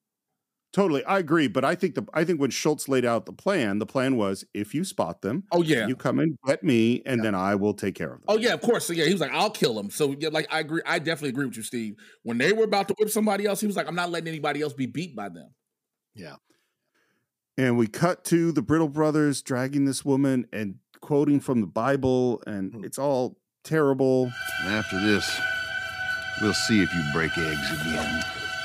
Totally, I agree. But I think the I think when Schultz laid out the plan, the plan was if you spot them, oh yeah, you come and get me, and then I will take care of them. Oh yeah, of course. So yeah, he was like, "I'll kill them. So yeah, like I agree. I definitely agree with you, Steve. When they were about to whip somebody else, he was like, "I'm not letting anybody else be beat by them." Yeah. And we cut to the Brittle brothers dragging this woman and quoting from the Bible, and hmm. it's all terrible. And after this, we'll see if you break eggs again.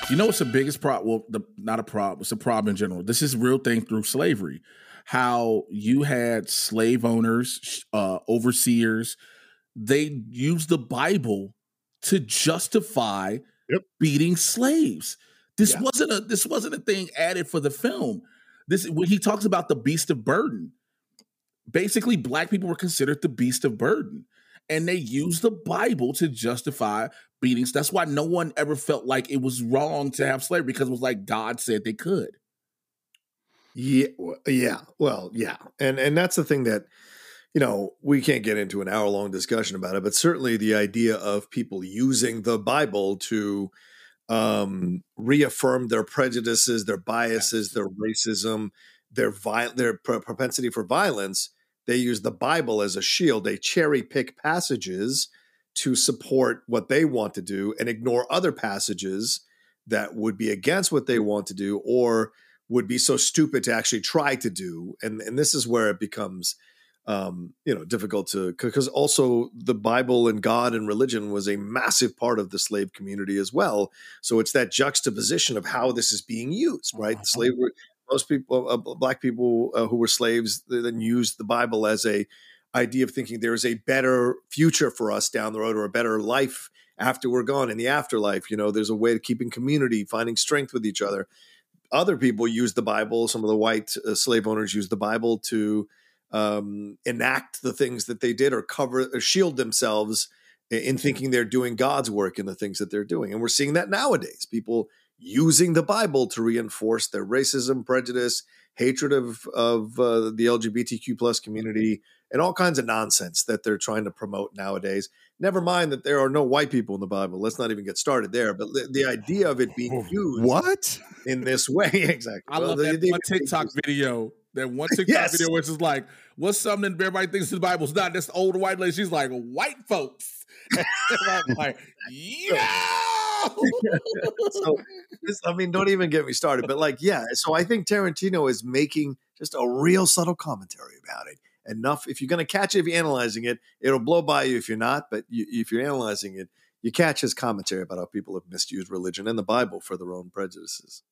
You know what's the biggest problem? Well, the, not a problem. It's a problem in general. This is a real thing through slavery. How you had slave owners, uh, overseers, they used the Bible to justify beating slaves. This wasn't a this wasn't a thing added for the film. This when he talks about the beast of burden. Basically, black people were considered the beast of burden and they used the Bible to justify beatings. That's why no one ever felt like it was wrong to have slavery because it was like God said they could. Yeah, yeah. Well, yeah, and and that's the thing that you know, we can't get into an hour long discussion about it, but certainly the idea of people using the Bible to um, reaffirm their prejudices, their biases, their racism, their vi- their pro- propensity for violence. They use the Bible as a shield. They cherry pick passages to support what they want to do and ignore other passages that would be against what they want to do or would be so stupid to actually try to do. And and this is where it becomes um, you know, difficult to because also the Bible and God and religion was a massive part of the slave community as well. So it's that juxtaposition of how this is being used, right? Oh, Slavery. Most people, uh, black people uh, who were slaves, then used the Bible as a idea of thinking there is a better future for us down the road or a better life after we're gone in the afterlife. You know, there's a way of keeping community, finding strength with each other. Other people use the Bible. Some of the white uh, slave owners use the Bible to um, enact the things that they did or cover or shield themselves in thinking they're doing God's work in the things that they're doing. And we're seeing that nowadays. People using the Bible to reinforce their racism, prejudice, hatred of of uh, the LGBTQ plus community, and all kinds of nonsense that they're trying to promote nowadays. Never mind that there are no white people in the Bible. Let's not even get started there. But the, the idea of it being used what in this way exactly. I Well, love the- that the- one TikTok video. That one TikTok Yes. video where it's just like, what's something that everybody thinks the Bible's not? This old white lady, she's like, white folks. I'm like, yeah. so this, I mean, don't even get me started. But like, yeah. So I think Tarantino is making just a real subtle commentary about it. Enough. If you're going to catch it, if you're analyzing it, it'll blow by you if you're not. But you, if you're analyzing it, you catch his commentary about how people have misused religion and the Bible for their own prejudices.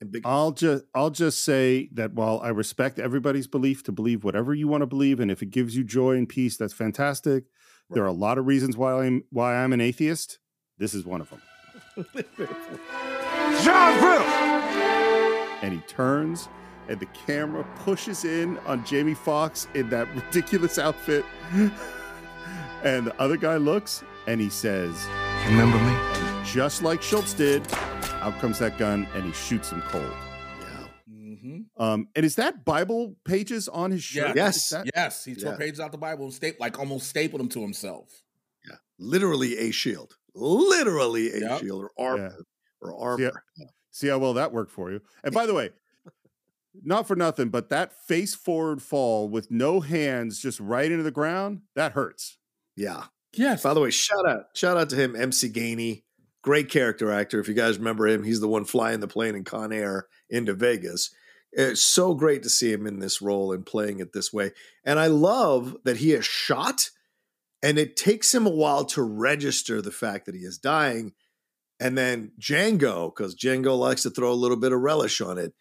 And big. I'll just I'll just say that while I respect everybody's belief to believe whatever you want to believe, and if it gives you joy and peace, that's fantastic. There are a lot of reasons why I'm why I'm an atheist. This is one of them. John Brittle! And he turns, and the camera pushes in on Jamie Foxx in that ridiculous outfit. And the other guy looks and he says, Remember me? just like Schultz did, out comes that gun and he shoots him cold. Yeah. Um, and is that Bible pages on his shirt? Yeah. Is that- Yes. He tore Yeah. pages out the Bible and stapled, like almost stapled them to himself. Yeah, literally a shield. Literally a Yep. shield or armor or armor. See how, see how well that worked for you. And by the way, not for nothing, but that face forward fall with no hands just right into the ground, that hurts. Yeah. Yes. By the way, shout out, shout out to him, MC Gainey, great character actor. If you guys remember him, he's the one flying the plane in Con Air into Vegas. It's so great to see him in this role and playing it this way. And I love that he is shot, and it takes him a while to register the fact that he is dying. And then Django, because Django likes to throw a little bit of relish on it,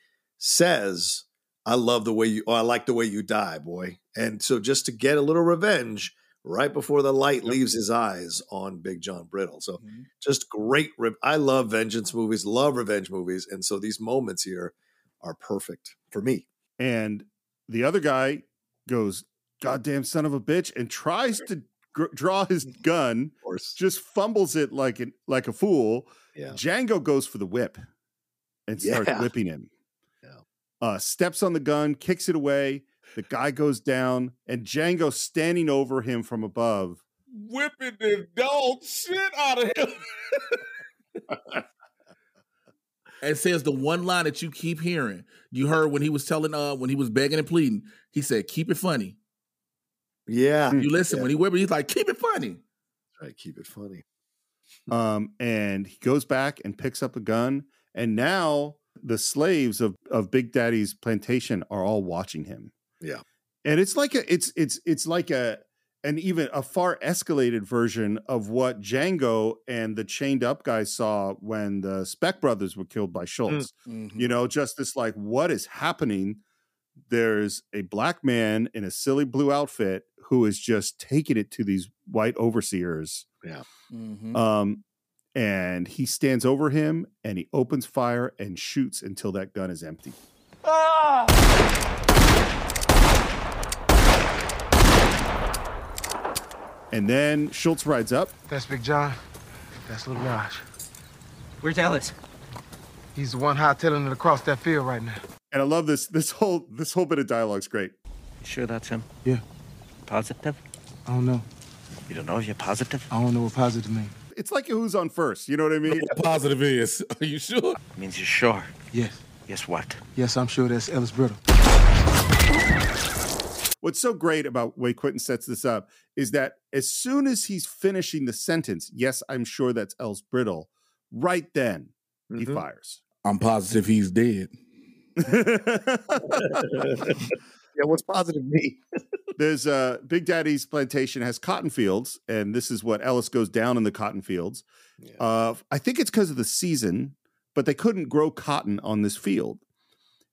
says, I love the way you, oh, I like the way you die, boy. And so just to get a little revenge, right before the light leaves his eyes on Big John Brittle. So Mm-hmm. just great. Re- I love vengeance movies, love revenge movies. And so these moments here are perfect for me. And the other guy goes, "Goddamn son of a bitch!" and tries to gr- draw his gun, just fumbles it like an, like a fool. Yeah. Django goes for the whip and starts Yeah. whipping him. Uh, steps on the gun, kicks it away. The guy goes down, and Django standing over him from above. Whipping the dog shit out of him. and says the one line that you keep hearing. You heard when he was telling uh when he was begging and pleading, he said, keep it funny. Yeah. You listen, Yeah. when he whipped, he's like, keep it funny. Right, keep it funny. Um, and he goes back and picks up a gun, and now the slaves of of Big Daddy's plantation are all watching him. Yeah. and it's like a it's it's it's like a an even a far escalated version of what Django and the chained up guys saw when the Speck brothers were killed by Schultz. Mhm. You know, just this like what is happening? There's a black man in a silly blue outfit who is just taking it to these white overseers. Yeah. Mhm. Um, and he stands over him and he opens fire and shoots until that gun is empty. Ah! And then Schultz rides up. That's Big John. That's Little Raj. Where's Ellis? He's the one hightailing it across that field right now. And I love this this whole this whole bit of dialogue's great. Sure that's him? Yeah. Positive? I don't know. You don't know if you're positive? I don't know what positive means. It's like who's on first. You know what I mean? What positive is? Are you sure? Means you're sure. Yes. Yes, what? Yes, I'm sure that's Ellis Brittle. What's so great about way Quentin sets this up is that as soon as he's finishing the sentence, yes, I'm sure that's Els Brittle, right then he mm-hmm. fires. I'm positive he's dead. yeah, what's positive me? There's uh Big Daddy's plantation has cotton fields, and this is what Ellis goes down in the cotton fields. Uh I think it's because of the season, but they couldn't grow cotton on this field.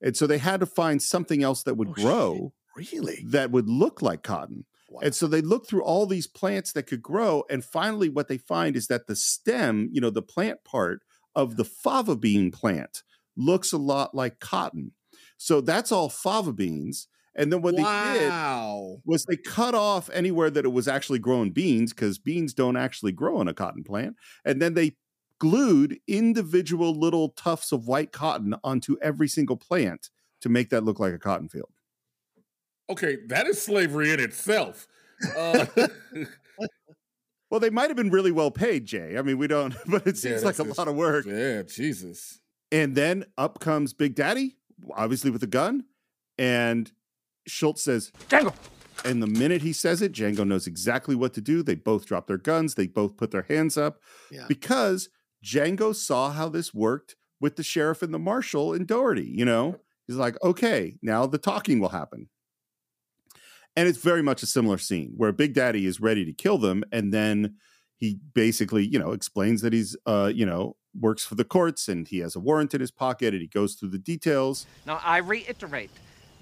And so they had to find something else that would grow really that would look like cotton. And so they look through all these plants that could grow, and finally, what they find is that the stem, you know, the plant part of the fava bean plant looks a lot like cotton. So that's all fava beans. And then what they did was they cut off anywhere that it was actually growing beans because beans don't actually grow on a cotton plant. And then they glued individual little tufts of white cotton onto every single plant to make that look like a cotton field. Okay, that is slavery in itself. Uh, Well, they might have been really well paid, Jay. I mean, we don't, but it seems like a that's lot of work. Yeah, Jesus. And then up comes Big Daddy, obviously with a gun, and Schultz says, Django. And the minute he says it, Django knows exactly what to do. They both drop their guns, they both put their hands up Yeah. because Django saw how this worked with the sheriff and the marshal in Daughtrey. You know, he's like, okay, now the talking will happen. And it's very much a similar scene where Big Daddy is ready to kill them, and then he basically, you know, explains that he's, uh, you know, works for the courts and he has a warrant in his pocket, and he goes through the details. Now, I reiterate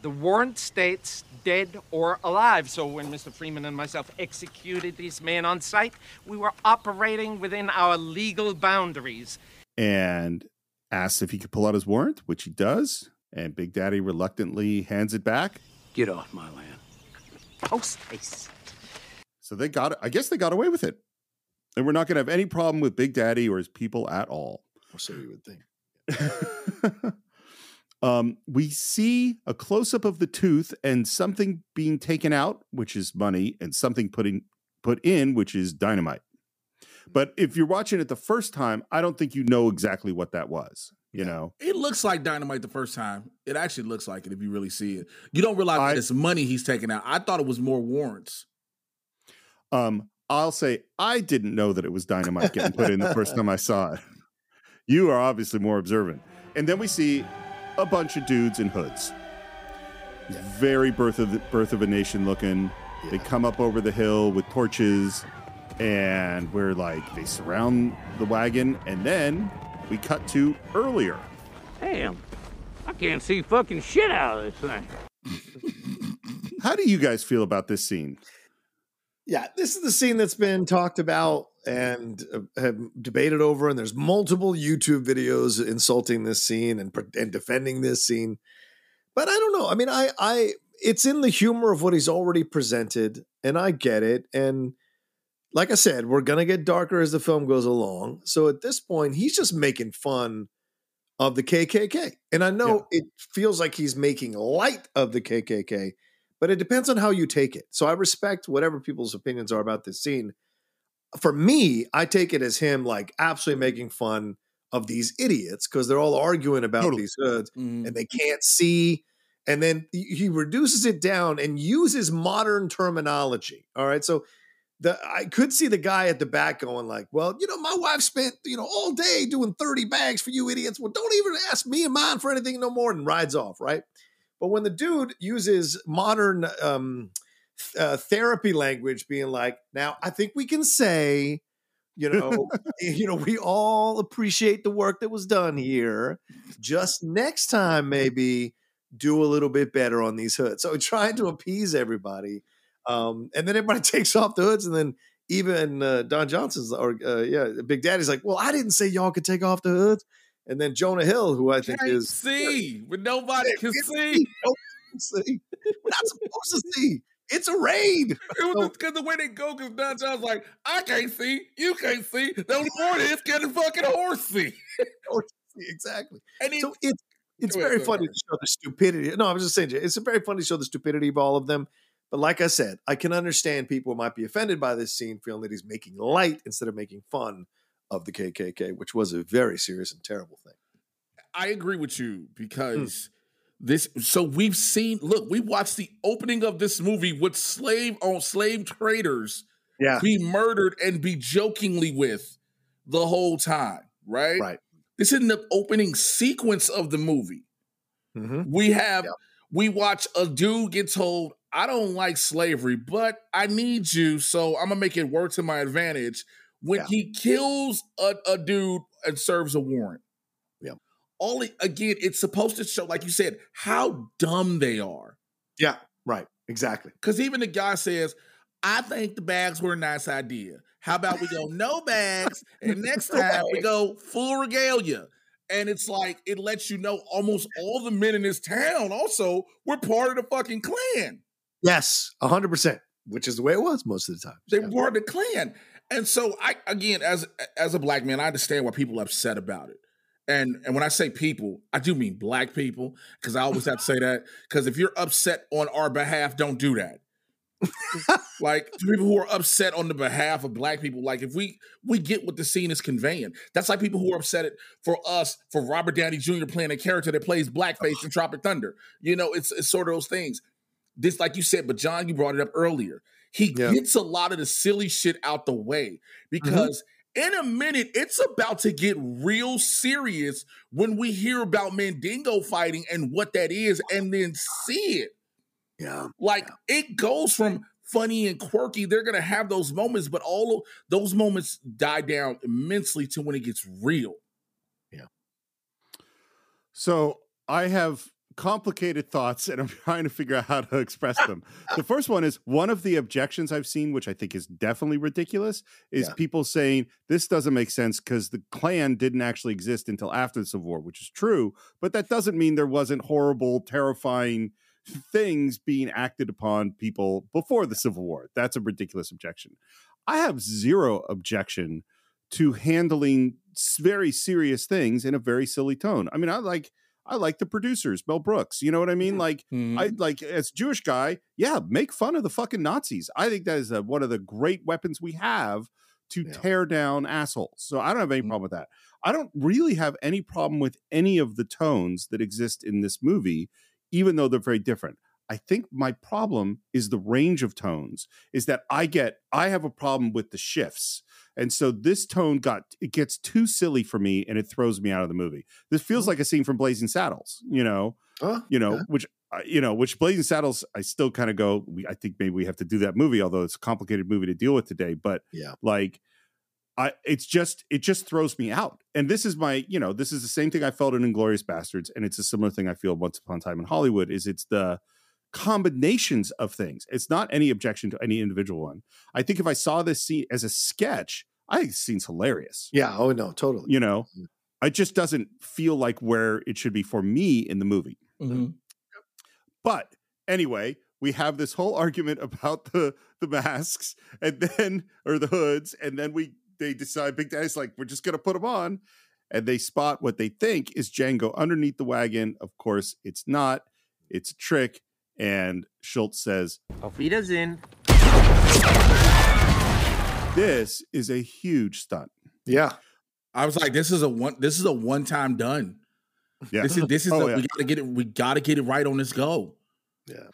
the warrant states dead or alive. So when Mr. Freeman and myself executed these men on site, we were operating within our legal boundaries. and asks if he could pull out his warrant, which he does. And Big Daddy reluctantly hands it back. Get off my land. Post haste. So they got it. I guess they got away with it. And we're not going to have any problem with Big Daddy or his people at all. Or so you would think. Um, we see a close up of the tooth and something being taken out, which is money, and something putting put in, which is dynamite. But if you're watching it the first time, I don't think you know exactly what that was. You know, It looks like dynamite the first time. It actually looks like it if you really see it. You don't realize that it's money he's taking out. I thought it was more warrants. Um, I'll say I didn't know that it was dynamite getting put in the first time I saw it. You are obviously more observant. And then we see a bunch of dudes in hoods. Very birth of the, birth of a nation looking. They come up over the hill with torches, and we're like they surround the wagon, and then we cut to earlier. Damn. I can't see fucking shit out of this thing. How do you guys feel about this scene? Yeah, this is the scene that's been talked about and uh, have debated over, and there's multiple YouTube videos insulting this scene and and defending this scene. But I don't know. I mean, I I it's in the humor of what he's already presented, and I get it. And like I said, we're gonna get darker as the film goes along. So at this point, he's just making fun of the KKK, and I know it feels like he's making light of the KKK, but it depends on how you take it. So I respect whatever people's opinions are about this scene. For me, I take it as him like absolutely making fun of these idiots because they're all arguing about these hoods and they can't see. And then he reduces it down and uses modern terminology. All right. So the I could see the guy at the back going like, "Well, you know, my wife spent you know all day doing thirty bags for you idiots. Well, don't even ask me and mine for anything no more," and rides off. Right. But when the dude uses modern um, uh, therapy language, being like, "Now, I think we can say." You know, you know, we all appreciate the work that was done here. Just next time, maybe do a little bit better on these hoods. So trying to appease everybody, um, and then everybody takes off the hoods, and then even uh, Don Johnson's or uh, yeah, Big Daddy's like, "Well, I didn't say y'all could take off the hoods." And then Jonah Hill, who I think Can't is see, but nobody can see. Nobody can see. We're not supposed to see. It's a raid. It was because the way they go, because Don John's like, I can't see, you can't see. The only point is the fucking horse see. exactly. And so it's it's Go ahead, very funny to show the stupidity. No, I was just saying, it's very funny to show the stupidity of all of them. But like I said, I can understand people might be offended by this scene, feeling that he's making light instead of making fun of the KKK, which was a very serious and terrible thing. I agree with you Hmm. because this. So we've seen. Look, we watched the opening of this movie with slave on slave traders. Yeah. be murdered and be jokingly with the whole time. Right. Right. This is in the opening sequence of the movie. Mm-hmm. We have we watch a dude get told, I don't like slavery, but I need you, so I'm gonna make it work to my advantage. When he kills a, a dude and serves a warrant. Yeah. All it, again, it's supposed to show, like you said, how dumb they are. Yeah, right. Exactly. Because even the guy says, I think the bags were a nice idea. How about we go no bags, and next time we go full regalia? And it's like it lets you know almost all the men in this town also were part of the fucking Klan. Yes, hundred percent. Which is the way it was most of the time. They were part of the Klan. And so I again, as as a black man, I understand why people are upset about it. And and when I say people, I do mean black people, because I always have to say that. Because if you're upset on our behalf, don't do that. like people who are upset on the behalf of black people, like if we we get what the scene is conveying, that's like people who are upset for us for Robert Downey Jr. playing a character that plays blackface in Tropic Thunder. You know, it's it's sort of those things. This, like you said, but John, you brought it up earlier. He gets a lot of the silly shit out the way mm-hmm. because in a minute it's about to get real serious when we hear about Mandingo fighting and what that is, and then see it. Yeah. Like it goes from funny and quirky. They're gonna have those moments, but all of those moments die down immensely to when it gets real. Yeah. So I have complicated thoughts and I'm trying to figure out how to express them. the first one is one of the objections I've seen, which I think is definitely ridiculous, is Yeah. people saying this doesn't make sense because the Klan didn't actually exist until after the Civil War, which is true, but that doesn't mean there wasn't horrible, terrifying things being acted upon people before the Civil War. That's a ridiculous objection. I have zero objection to handling very serious things in a very silly tone. I mean, I like I like the producers, Mel Brooks. You know what I mean? Like I like as Jewish guy, yeah, make fun of the fucking Nazis. I think that is uh one of the great weapons we have to tear down assholes. So I don't have any problem with that. I don't really have any problem with any of the tones that exist in this movie, even though they're very different. I think my problem is the range of tones. Is that I get I have a problem with the shifts. And so this tone got it gets too silly for me and it throws me out of the movie. This feels like a scene from Blazing Saddles, you know. you know, which uh, you know, which Blazing Saddles I still kind of go we I think maybe we have to do that movie although it's a complicated movie to deal with today, but Yeah. like I it's just it just throws me out. And this is my, you know, this is the same thing I felt in Inglourious Basterds and it's a similar thing I feel once upon a time in Hollywood is it's the combinations of things. It's not any objection to any individual one. I think if I saw this scene as a sketch, I think the scene's hilarious. Yeah. Oh no, totally. You know, mm. it just doesn't feel like where it should be for me in the movie. Mm-hmm. But anyway, we have this whole argument about the the masks and then or the hoods, and then we they decide Big Daddy's like, we're just gonna put them on. And they spot what they think is Django underneath the wagon. Of course, it's not. It's a trick. And Schultz says, Auf Wiedersehen. This is a huge stunt. Yeah. I was like, this is a one this is a one time done. Yeah. This is this is Oh, a, yeah. we gotta get it, we gotta get it right on this go. Yeah.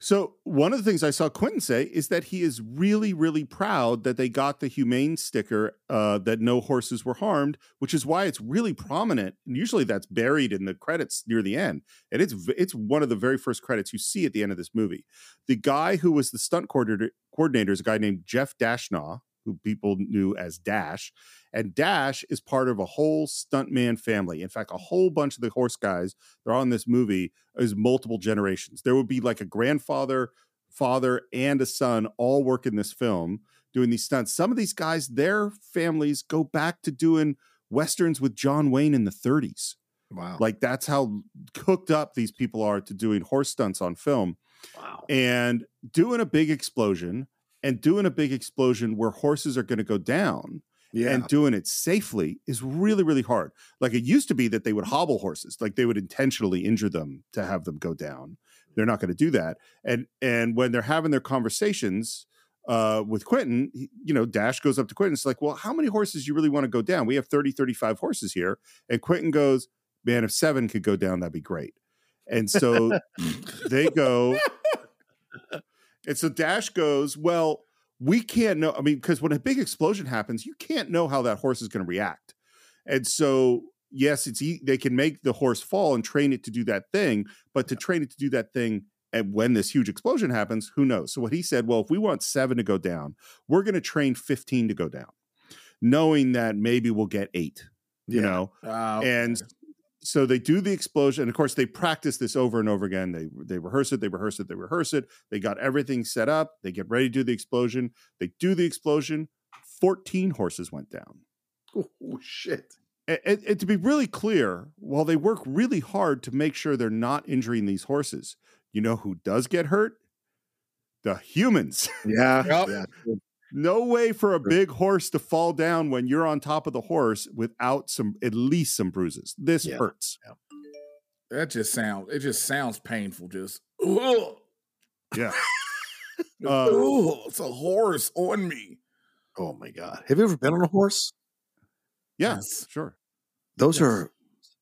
So one of the things I saw Quentin say is that he is really, really proud that they got the humane sticker uh, that no horses were harmed, which is why it's really prominent. And usually that's buried in the credits near the end, and it's it's one of the very first credits you see at the end of this movie. The guy who was the stunt coordinator, coordinator is a guy named Jeff Dashnaw, who people knew as Dash, and Dash is part of a whole stuntman family. In fact, a whole bunch of the horse guys that are on this movie is multiple generations. There would be like a grandfather, father, and a son all work in this film doing these stunts. Some of these guys, their families go back to doing westerns with John Wayne in the 30s. Wow. Like that's how cooked up these people are to doing horse stunts on film. Wow. And doing a big explosion and doing a big explosion where horses are going to go down Yeah. and doing it safely is really, really hard. Like it used to be that they would hobble horses, like they would intentionally injure them to have them go down. they're not going to do that. And and when they're having their conversations uh, with Quentin, he- you know, Dash goes up to Quentin. It's like, well, how many horses you really want to go down? We have 30, 35 horses here. And Quentin goes, man, if seven could go down, that'd be great. And so they go, and so Dash goes, well, we can't know. I mean, because when a big explosion happens, you can't know how that horse is going to react. And so, yes, it's e- they can make the horse fall and train it to do that thing, but to train it to do that thing and when this huge explosion happens, who knows? So what he said, well, if we want seven to go down, we're going to train 15 to go down, knowing that maybe we'll get eight, you Yeah. know? Ah, And so they do the explosion. And of course, they practice this over and over again. They they rehearse it, they rehearse it, they rehearse it. They got everything set up. They get ready to do the explosion. They do the explosion. 14 horses went down. Oh shit. And, and- and to be really clear, while they work really hard to make sure they're not injuring these horses, you know who does get hurt? The humans. Yeah. Yep. yeah. No way for a big horse to fall down when you're on top of the horse without some at least some bruises. This Yeah. hurts. That just sounds. It just sounds painful. Just. Ugh. Yeah. Uh, Ugh, it's a horse on me. Oh my god. Have you ever been on a horse? yeah, Yes. sure. Those Yes. are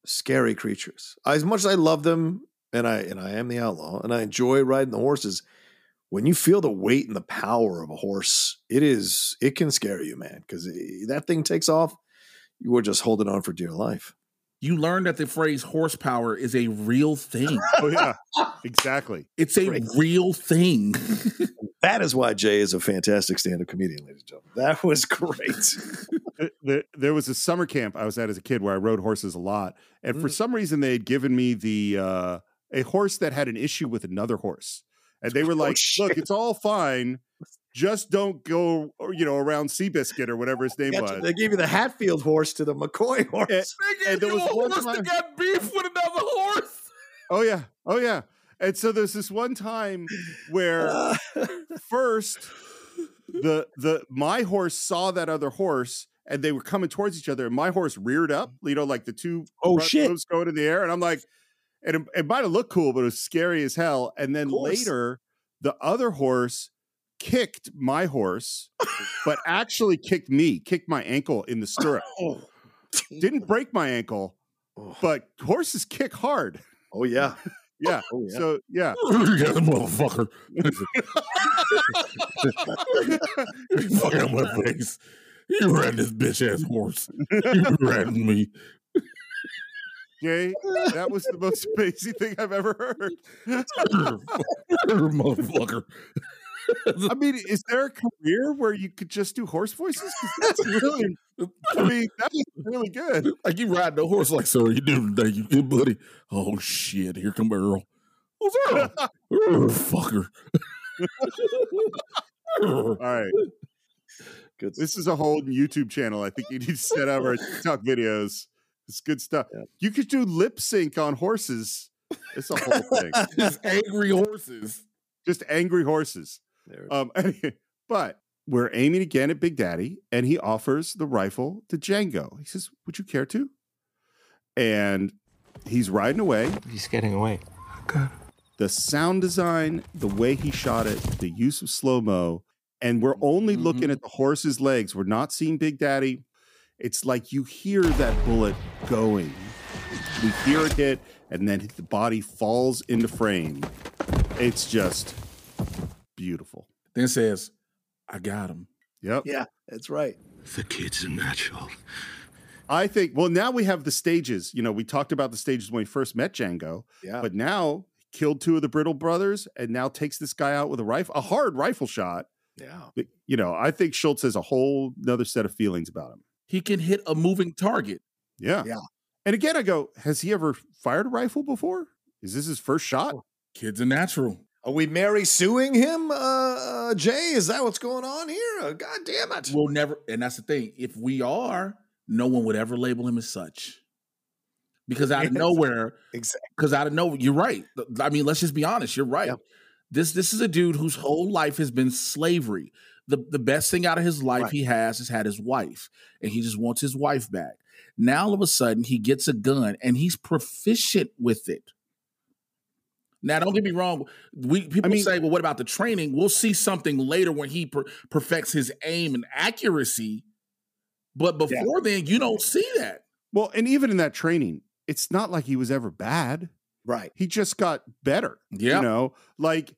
scary creatures. As much as I love them, and I and I am the outlaw, and I enjoy riding the horses. When you feel the weight and the power of a horse, it is it can scare you, man. Because that thing takes off, you are just holding on for dear life. You learn that the phrase horsepower is a real thing. Oh yeah, exactly. It's a Great. real thing. That is why Jay is a fantastic stand-up comedian, ladies and gentlemen. That was great. There, there was a summer camp I was at as a kid where I rode horses a lot, and for Mm. some reason they had given me the uh, a horse that had an issue with another horse, and they were Oh, like, "Look, it's all fine, just don't go, uh, you know, around Seabiscuit or whatever his name Gotcha. was." They gave you the Hatfield horse to the McCoy horse. And, and there was one time, got beef with another horse. oh yeah, oh yeah, and so there's this one time where uh, first the the my horse saw that other horse and they were coming towards each other and my horse reared up you know like the two Oh, front shit. hooves going in the air and i'm like and it, it might have looked cool but it was scary as hell and then later the other horse kicked my horse but actually kicked me kicked my ankle in the stirrup Oh. didn't break my ankle Oh. but horses kick hard Oh yeah. yeah Oh, yeah. so yeah yeah, motherfucker. you fucking my face. You ran this bitch ass horse. You ran me. Jay, that was the most amazing thing I've ever heard. motherfucker. I mean, is there a career where you could just do horse voices? That's really, I mean, that is really good. Like you ride the horse like, sir, you doing today, you good buddy. Oh shit, here come Earl. Who's Earl? Earl, fucker. All right. Good. This is a whole YouTube channel. I think you need to set up our TikTok videos. It's good stuff. You could do lip sync on horses. It's a whole thing. Just angry horses. Just angry horses. There. Um, anyway, but we're aiming again at Big Daddy, and he offers the rifle to Django. He says, Would you care to? And he's riding away. He's getting away. The sound design, the way he shot it, the use of slow mo, and we're only looking at the horse's legs. We're not seeing Big Daddy. It's like you hear that bullet going. We hear it hit, and then the body falls into frame. It's just beautiful. Then says, I got him. Yep. Yeah, that's right. The kid's a natural. I think, well, now we have the stages. You know, we talked about the stages when we first met Django, Yeah. but now killed two of the Brittle brothers and now takes this guy out with a rifle, a hard rifle shot. Yeah. You know, I think Schultz has a whole another set of feelings about him. He can hit a moving target. Yeah. Yeah. And again, I go, has he ever fired a rifle before? Is this his first shot? Kid's a natural. Are we Mary suing him, uh, uh, Jay? Is that what's going on here? Uh, God damn it. We'll never, and that's the thing. If we are, no one would ever label him as such. Because out of Yes. nowhere, Exactly. because out of nowhere, you're right. I mean, let's just be honest. You're right. Yep. This this is a dude whose whole life has been slavery. The the best thing out of his life Right. he has is had his wife, and he just wants his wife back. Now all of a sudden he gets a gun and he's proficient with it. Now, don't get me wrong. We people mean- say, "Well, what about the training?" We'll see something later when he per- perfects his aim and accuracy. But before then, you don't see that. Well, and even in that training, it's not like he was ever bad. Right. He just got better. Yeah. You know, like,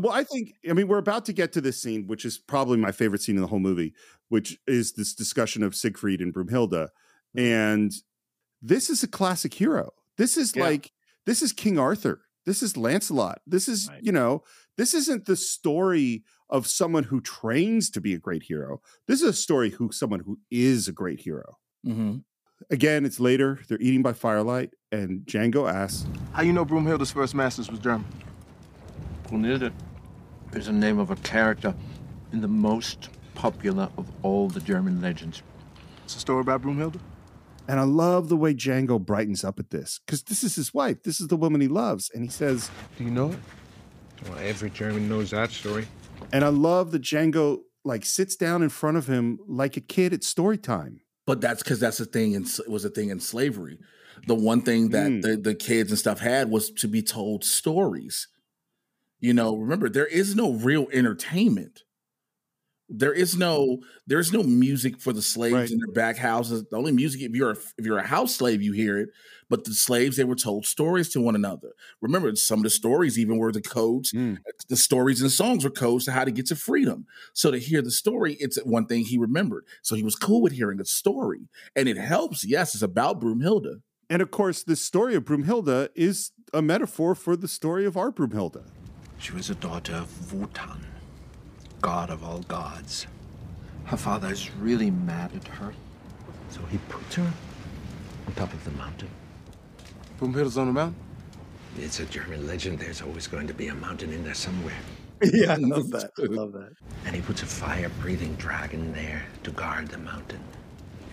well, I think, I mean, we're about to get to this scene, which is probably my favorite scene in the whole movie, which is this discussion of Siegfried and Brumhilde. And this is a classic hero. This is Yeah. like, this is King Arthur. This is Lancelot. This is, you know, this isn't the story of someone who trains to be a great hero. This is a story who someone who is a great hero. Mm-hmm. Again, it's later. They're eating by firelight, and Django asks, How you know Broomhilda's first masters was German? Brunhilde is the name of a character in the most popular of all the German legends. It's a story about Brunhilde? and I love the way Django brightens up at this because this is his wife. This is the woman he loves, and he says, Do you know it? Well, every German knows that story. and I love that Django like sits down in front of him like a kid at story time. But that's because that's the thing. And it was a thing in slavery. The one thing that Mm. the, the kids and stuff had was to be told stories. You know, remember there is no real entertainment. There is no there's no music for the slaves Right. in their back houses. The only music if you're a, if you're a house slave you hear it, but the slaves they were told stories to one another. Remember some of the stories even were the codes. Mm. The stories and songs were codes to how to get to freedom. So to hear the story, it's one thing he remembered. So he was cool with hearing a story, and it helps. Yes, it's about Broomhilda. And of course, the story of Broomhilda is a metaphor for the story of our Broomhilda. She was a daughter of Wotan, god of all gods. Her father is really mad at her, so he puts her on top of the mountain. Broomhilda's on the mountain? It's a German legend. There's always going to be a mountain in there somewhere. Yeah, I love that. I love that. And he puts a fire breathing dragon there to guard the mountain.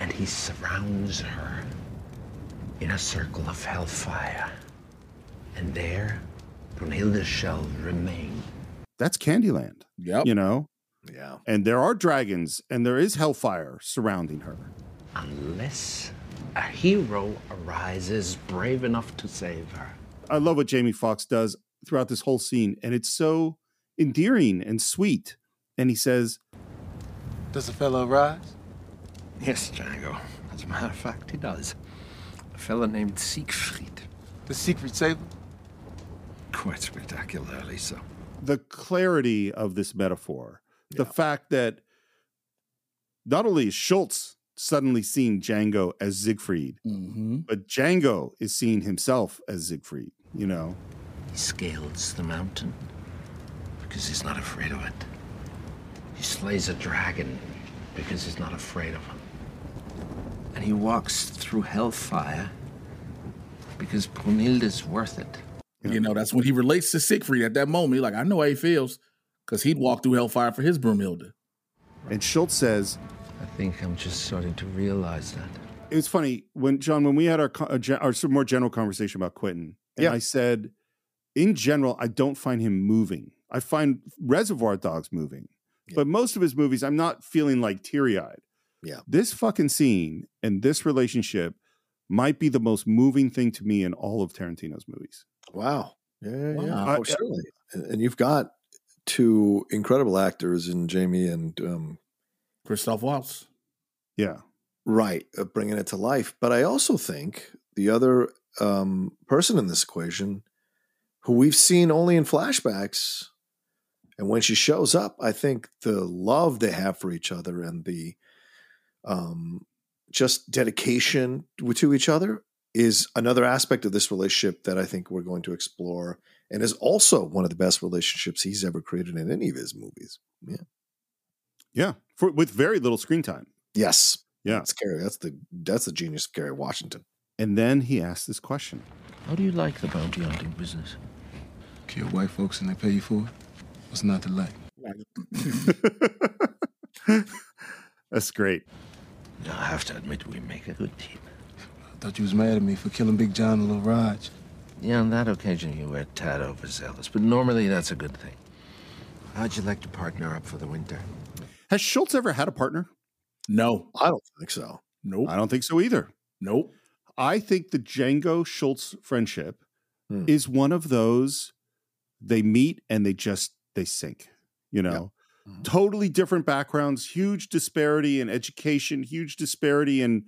And he surrounds her in a circle of hellfire. And there, Brunhilde shall remain. That's Candyland. Yep. You know? Yeah. And there are dragons and there is hellfire surrounding her. Unless a hero arises brave enough to save her. I love what Jamie Foxx does throughout this whole scene, and it's so endearing and sweet. And he says, Does the fellow rise? Yes, Django. As a matter of fact, he does. A fellow named Siegfried. The secret saber? Quite spectacularly so. the clarity of this metaphor, the fact that not only is Schultz suddenly seeing Django as Siegfried, Mm-hmm. but Django is seeing himself as Siegfried, you know? He scales the mountain because he's not afraid of it. He slays a dragon because he's not afraid of him. And he walks through hellfire because Brunhilde's worth it. You know, that's when he relates to Siegfried at that moment. He's like, I know how he feels. Because he'd walk through hellfire for his Broomhilda. And Schultz says, I think I'm just starting to realize that. it was funny when John, when we had our, co- a gen- our more general conversation about Quentin, and Yeah. I said, in general, I don't find him moving. I find Reservoir Dogs moving, but most of his movies, I'm not feeling like teary eyed. Yeah. This fucking scene and this relationship might be the most moving thing to me in all of Tarantino's movies. Wow. Yeah, yeah, yeah. Wow. Oh, certainly. And and you've got two incredible actors in Jamie and um, Christoph Waltz. Yeah. right uh, bringing it to life. But I also think the other um, person in this equation, who we've seen only in flashbacks, and when she shows up, I think the love they have for each other and the um, just dedication to to each other is another aspect of this relationship that I think we're going to explore, and is also one of the best relationships he's ever created in any of his movies. Yeah. Yeah. For, with very little screen time. Yes. Yeah. That's Kerry. That's the that's the genius of Kerry Washington. And then he asked this question. How do you like the bounty hunting business? Kill white folks and they pay you for it? What's not to like? That's great. I have to admit, we make a good team. I thought you was mad at me for killing Big John and Little Raj. Yeah, on that occasion you were a tad overzealous, but normally that's a good thing. How'd you like to partner up for the winter? Has Schultz ever had a partner? No. I don't think so. Nope. I don't think so either. Nope. I think the Django Schultz friendship Hmm. is one of those they meet and they just they sink. You know, totally different backgrounds, huge disparity in education, huge disparity in you know,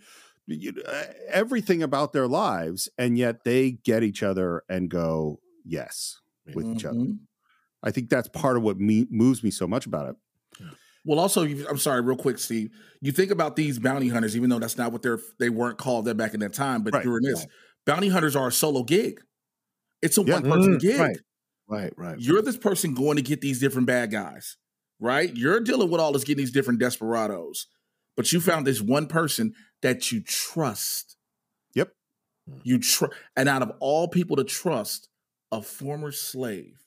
everything about their lives, and yet they get each other and go yes with each other. Mhm. I think that's part of what me, moves me so much about it. Well, also, I'm sorry, real quick, Steve. You think about these bounty hunters, even though that's not what they're they weren't called that back in that time, but Right, during this, right. bounty hunters are a solo gig. It's a Yeah. one person Mm, gig. right. Right, right. You're this person going to get these different bad guys, right? You're dealing with all this getting these different desperados, but you found this one person that you trust. Yep. Hmm. You trust, and out of all people to trust, a former slave.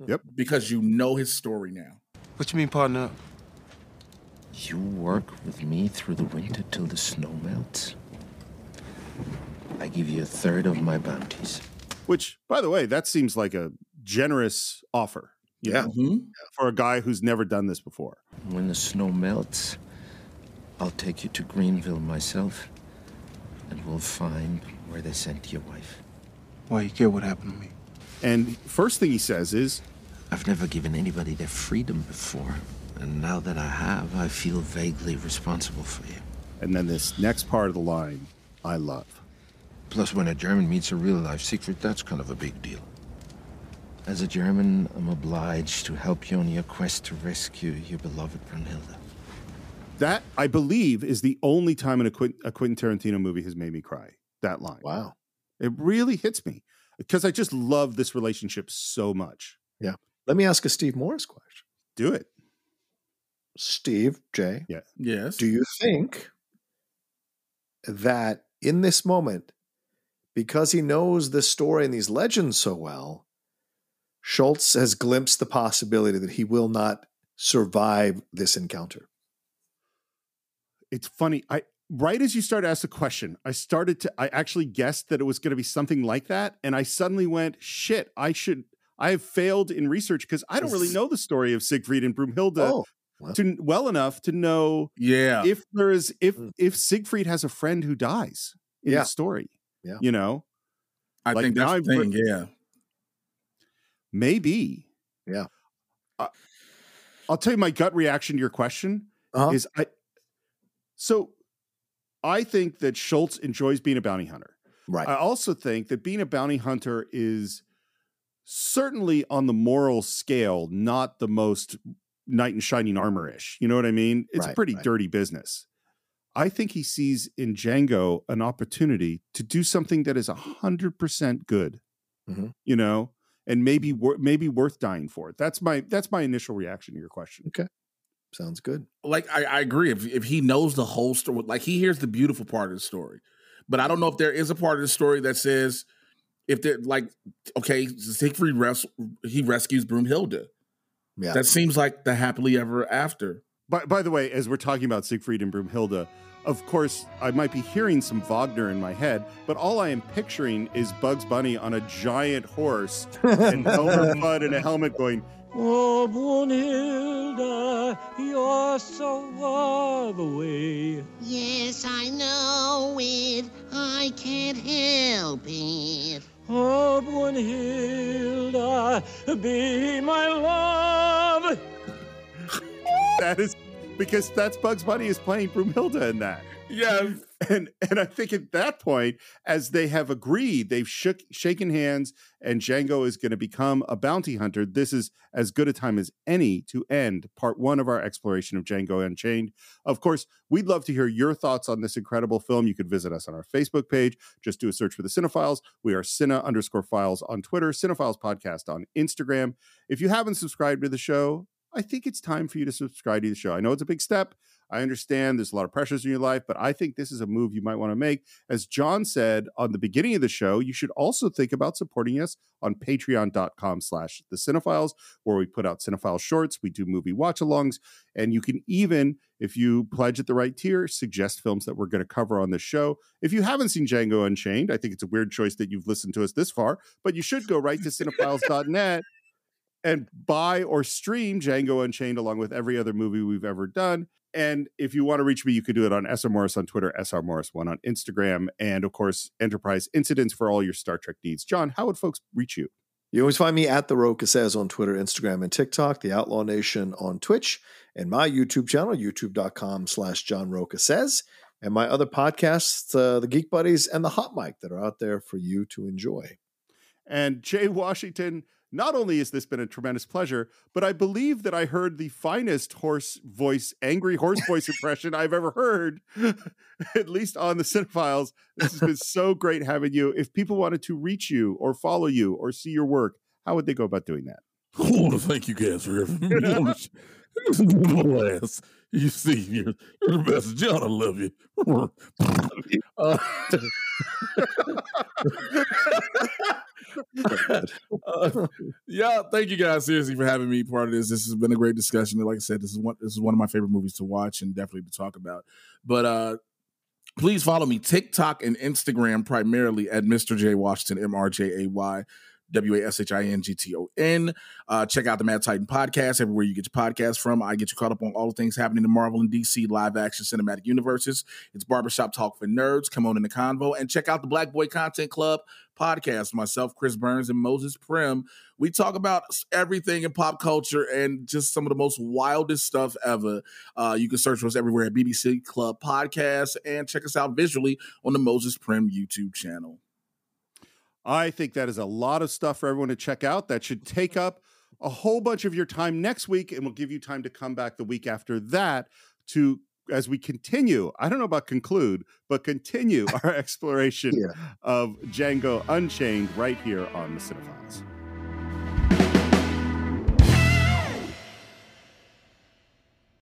Hmm. Yep. Because you know his story now. What you mean, partner? You work with me through the winter till the snow melts. I give you a third of my bounties. Which, by the way, that seems like a generous offer. you Yeah. know, mm-hmm. for a guy who's never done this before. When the snow melts, I'll take you to Greenville myself, and we'll find where they sent your wife. Why you care what happened to me? And first thing he says is, I've never given anybody their freedom before, and now that I have, I feel vaguely responsible for you. and then this next part of the line, I love. Plus, when a German meets a real life Siegfried, that's kind of a big deal. As a German, I'm obliged to help you on your quest to rescue your beloved Brunhilde. That I believe is the only time in a, Quint- a Quentin Tarantino movie has made me cry. That line. Wow. It really hits me because I just love this relationship so much. Yeah. Let me ask a Steve Morris question. Do it. Steve, Jay. Yeah. Yes. Do you think that in this moment, because he knows this story and these legends so well, Schultz has glimpsed the possibility that he will not survive this encounter? It's funny. I right as you started to ask the question, I started to I actually guessed that it was going to be something like that. And I suddenly went, shit, I should I have failed in research because I don't really know the story of Siegfried and Broomhilda Oh, well. to well enough to know Yeah. if there is if if Siegfried has a friend who dies in. Yeah. the story. Yeah. You know? I Like, think that's the I've thing. Yeah. Maybe. Yeah. Uh, I'll tell you my gut reaction to your question Uh-huh. is I so I think that Schultz enjoys being a bounty hunter. Right. I also think that being a bounty hunter is certainly on the moral scale, not the most knight in shining armor ish. You know what I mean? It's a pretty right. dirty business. I think he sees in Django an opportunity to do something that is hundred percent good. Mhm. You know, and maybe wor- maybe worth dying for. That's my that's my initial reaction to your question. Okay. Sounds good. like I, I agree. If if he knows the whole story, like he hears the beautiful part of the story, but I don't know if there is a part of the story that says if they're like okay, Siegfried res- he rescues Broomhilda. Yeah. That seems like the happily ever after. By, by the way, as we're talking about Siegfried and Broomhilde, of course, I might be hearing some Wagner in my head, but all I am picturing is Bugs Bunny on a giant horse and Elmer Fudd in a helmet going, Oh, Brunhilde, you're so far away. Yes, I know it. I can't help it. Oh, Brunhilde, be my love. that is because that's Bugs Bunny is playing Broomhilde in that. Yes. And and I think at that point, as they have agreed, they've shook shaken hands, and Django is going to become a bounty hunter. This is as good a time as any to end part one of our exploration of Django Unchained. Of course, we'd love to hear your thoughts on this incredible film. You could visit us on our Facebook page. Just do a search for the Cine-Files. We are Cine underscore files on Twitter, Cine-Files Podcast on Instagram. If you haven't subscribed to the show, I think it's time for you to subscribe to the show. I know it's a big step. I understand there's a lot of pressures in your life, but I think this is a move you might want to make. As John said on the beginning of the show, you should also think about supporting us on patreon.com slash the Cine-Files, where we put out Cine-File shorts, we do movie watch-alongs, and you can even, if you pledge at the right tier, suggest films that we're going to cover on this show. If you haven't seen Django Unchained, I think it's a weird choice that you've listened to us this far, but you should go right to cine-files.net and buy or stream Django Unchained along with every other movie we've ever done. And if you want to reach me, you could do it on SR Morris on Twitter, SR Morris1 on Instagram, and of course, Enterprise Incidents for all your Star Trek needs. John, how would folks reach you? You always find me at The Rocha Says on Twitter, Instagram, and TikTok, The Outlaw Nation on Twitch, and my YouTube channel, youtube.com slash John Rocha Says, and my other podcasts, uh, The Geek Buddies and The Hot Mic, that are out there for you to enjoy. And Jay Washington, not only has this been a tremendous pleasure, but I believe that I heard the finest horse voice, angry horse voice impression I've ever heard, at least on the Cine-Files. This has been so great having you. If people wanted to reach you or follow you or see your work, how would they go about doing that? I want to thank you guys for everything. Last, you see, you're, you're the best, John. I love you. Uh, uh, yeah, thank you guys seriously for having me part of this. This has been a great discussion. Like I said, this is one this is one of my favorite movies to watch and definitely to talk about. But uh please follow me TikTok and Instagram primarily at Mr. J Washington M R J A Y W A S H I N G T O N. Uh, check out the Mad Titan podcast everywhere you get your podcast from. I get you caught up on all the things happening in Marvel and DC live action cinematic universes. It's Barbershop Talk for Nerds. Come on in the convo and check out the Black Boy Content Club podcast. Myself, Chris Burns, and Moses Prim. We talk about everything in pop culture and just some of the most wildest stuff ever. Uh, you can search for us everywhere at BBC Club Podcast and check us out visually on the Moses Prim YouTube channel. I think that is a lot of stuff for everyone to check out. That should take up a whole bunch of your time next week, and will give you time to come back the week after that to as we continue. I don't know about conclude, but continue our exploration Yeah. of Django Unchained right here on the Cine-Files.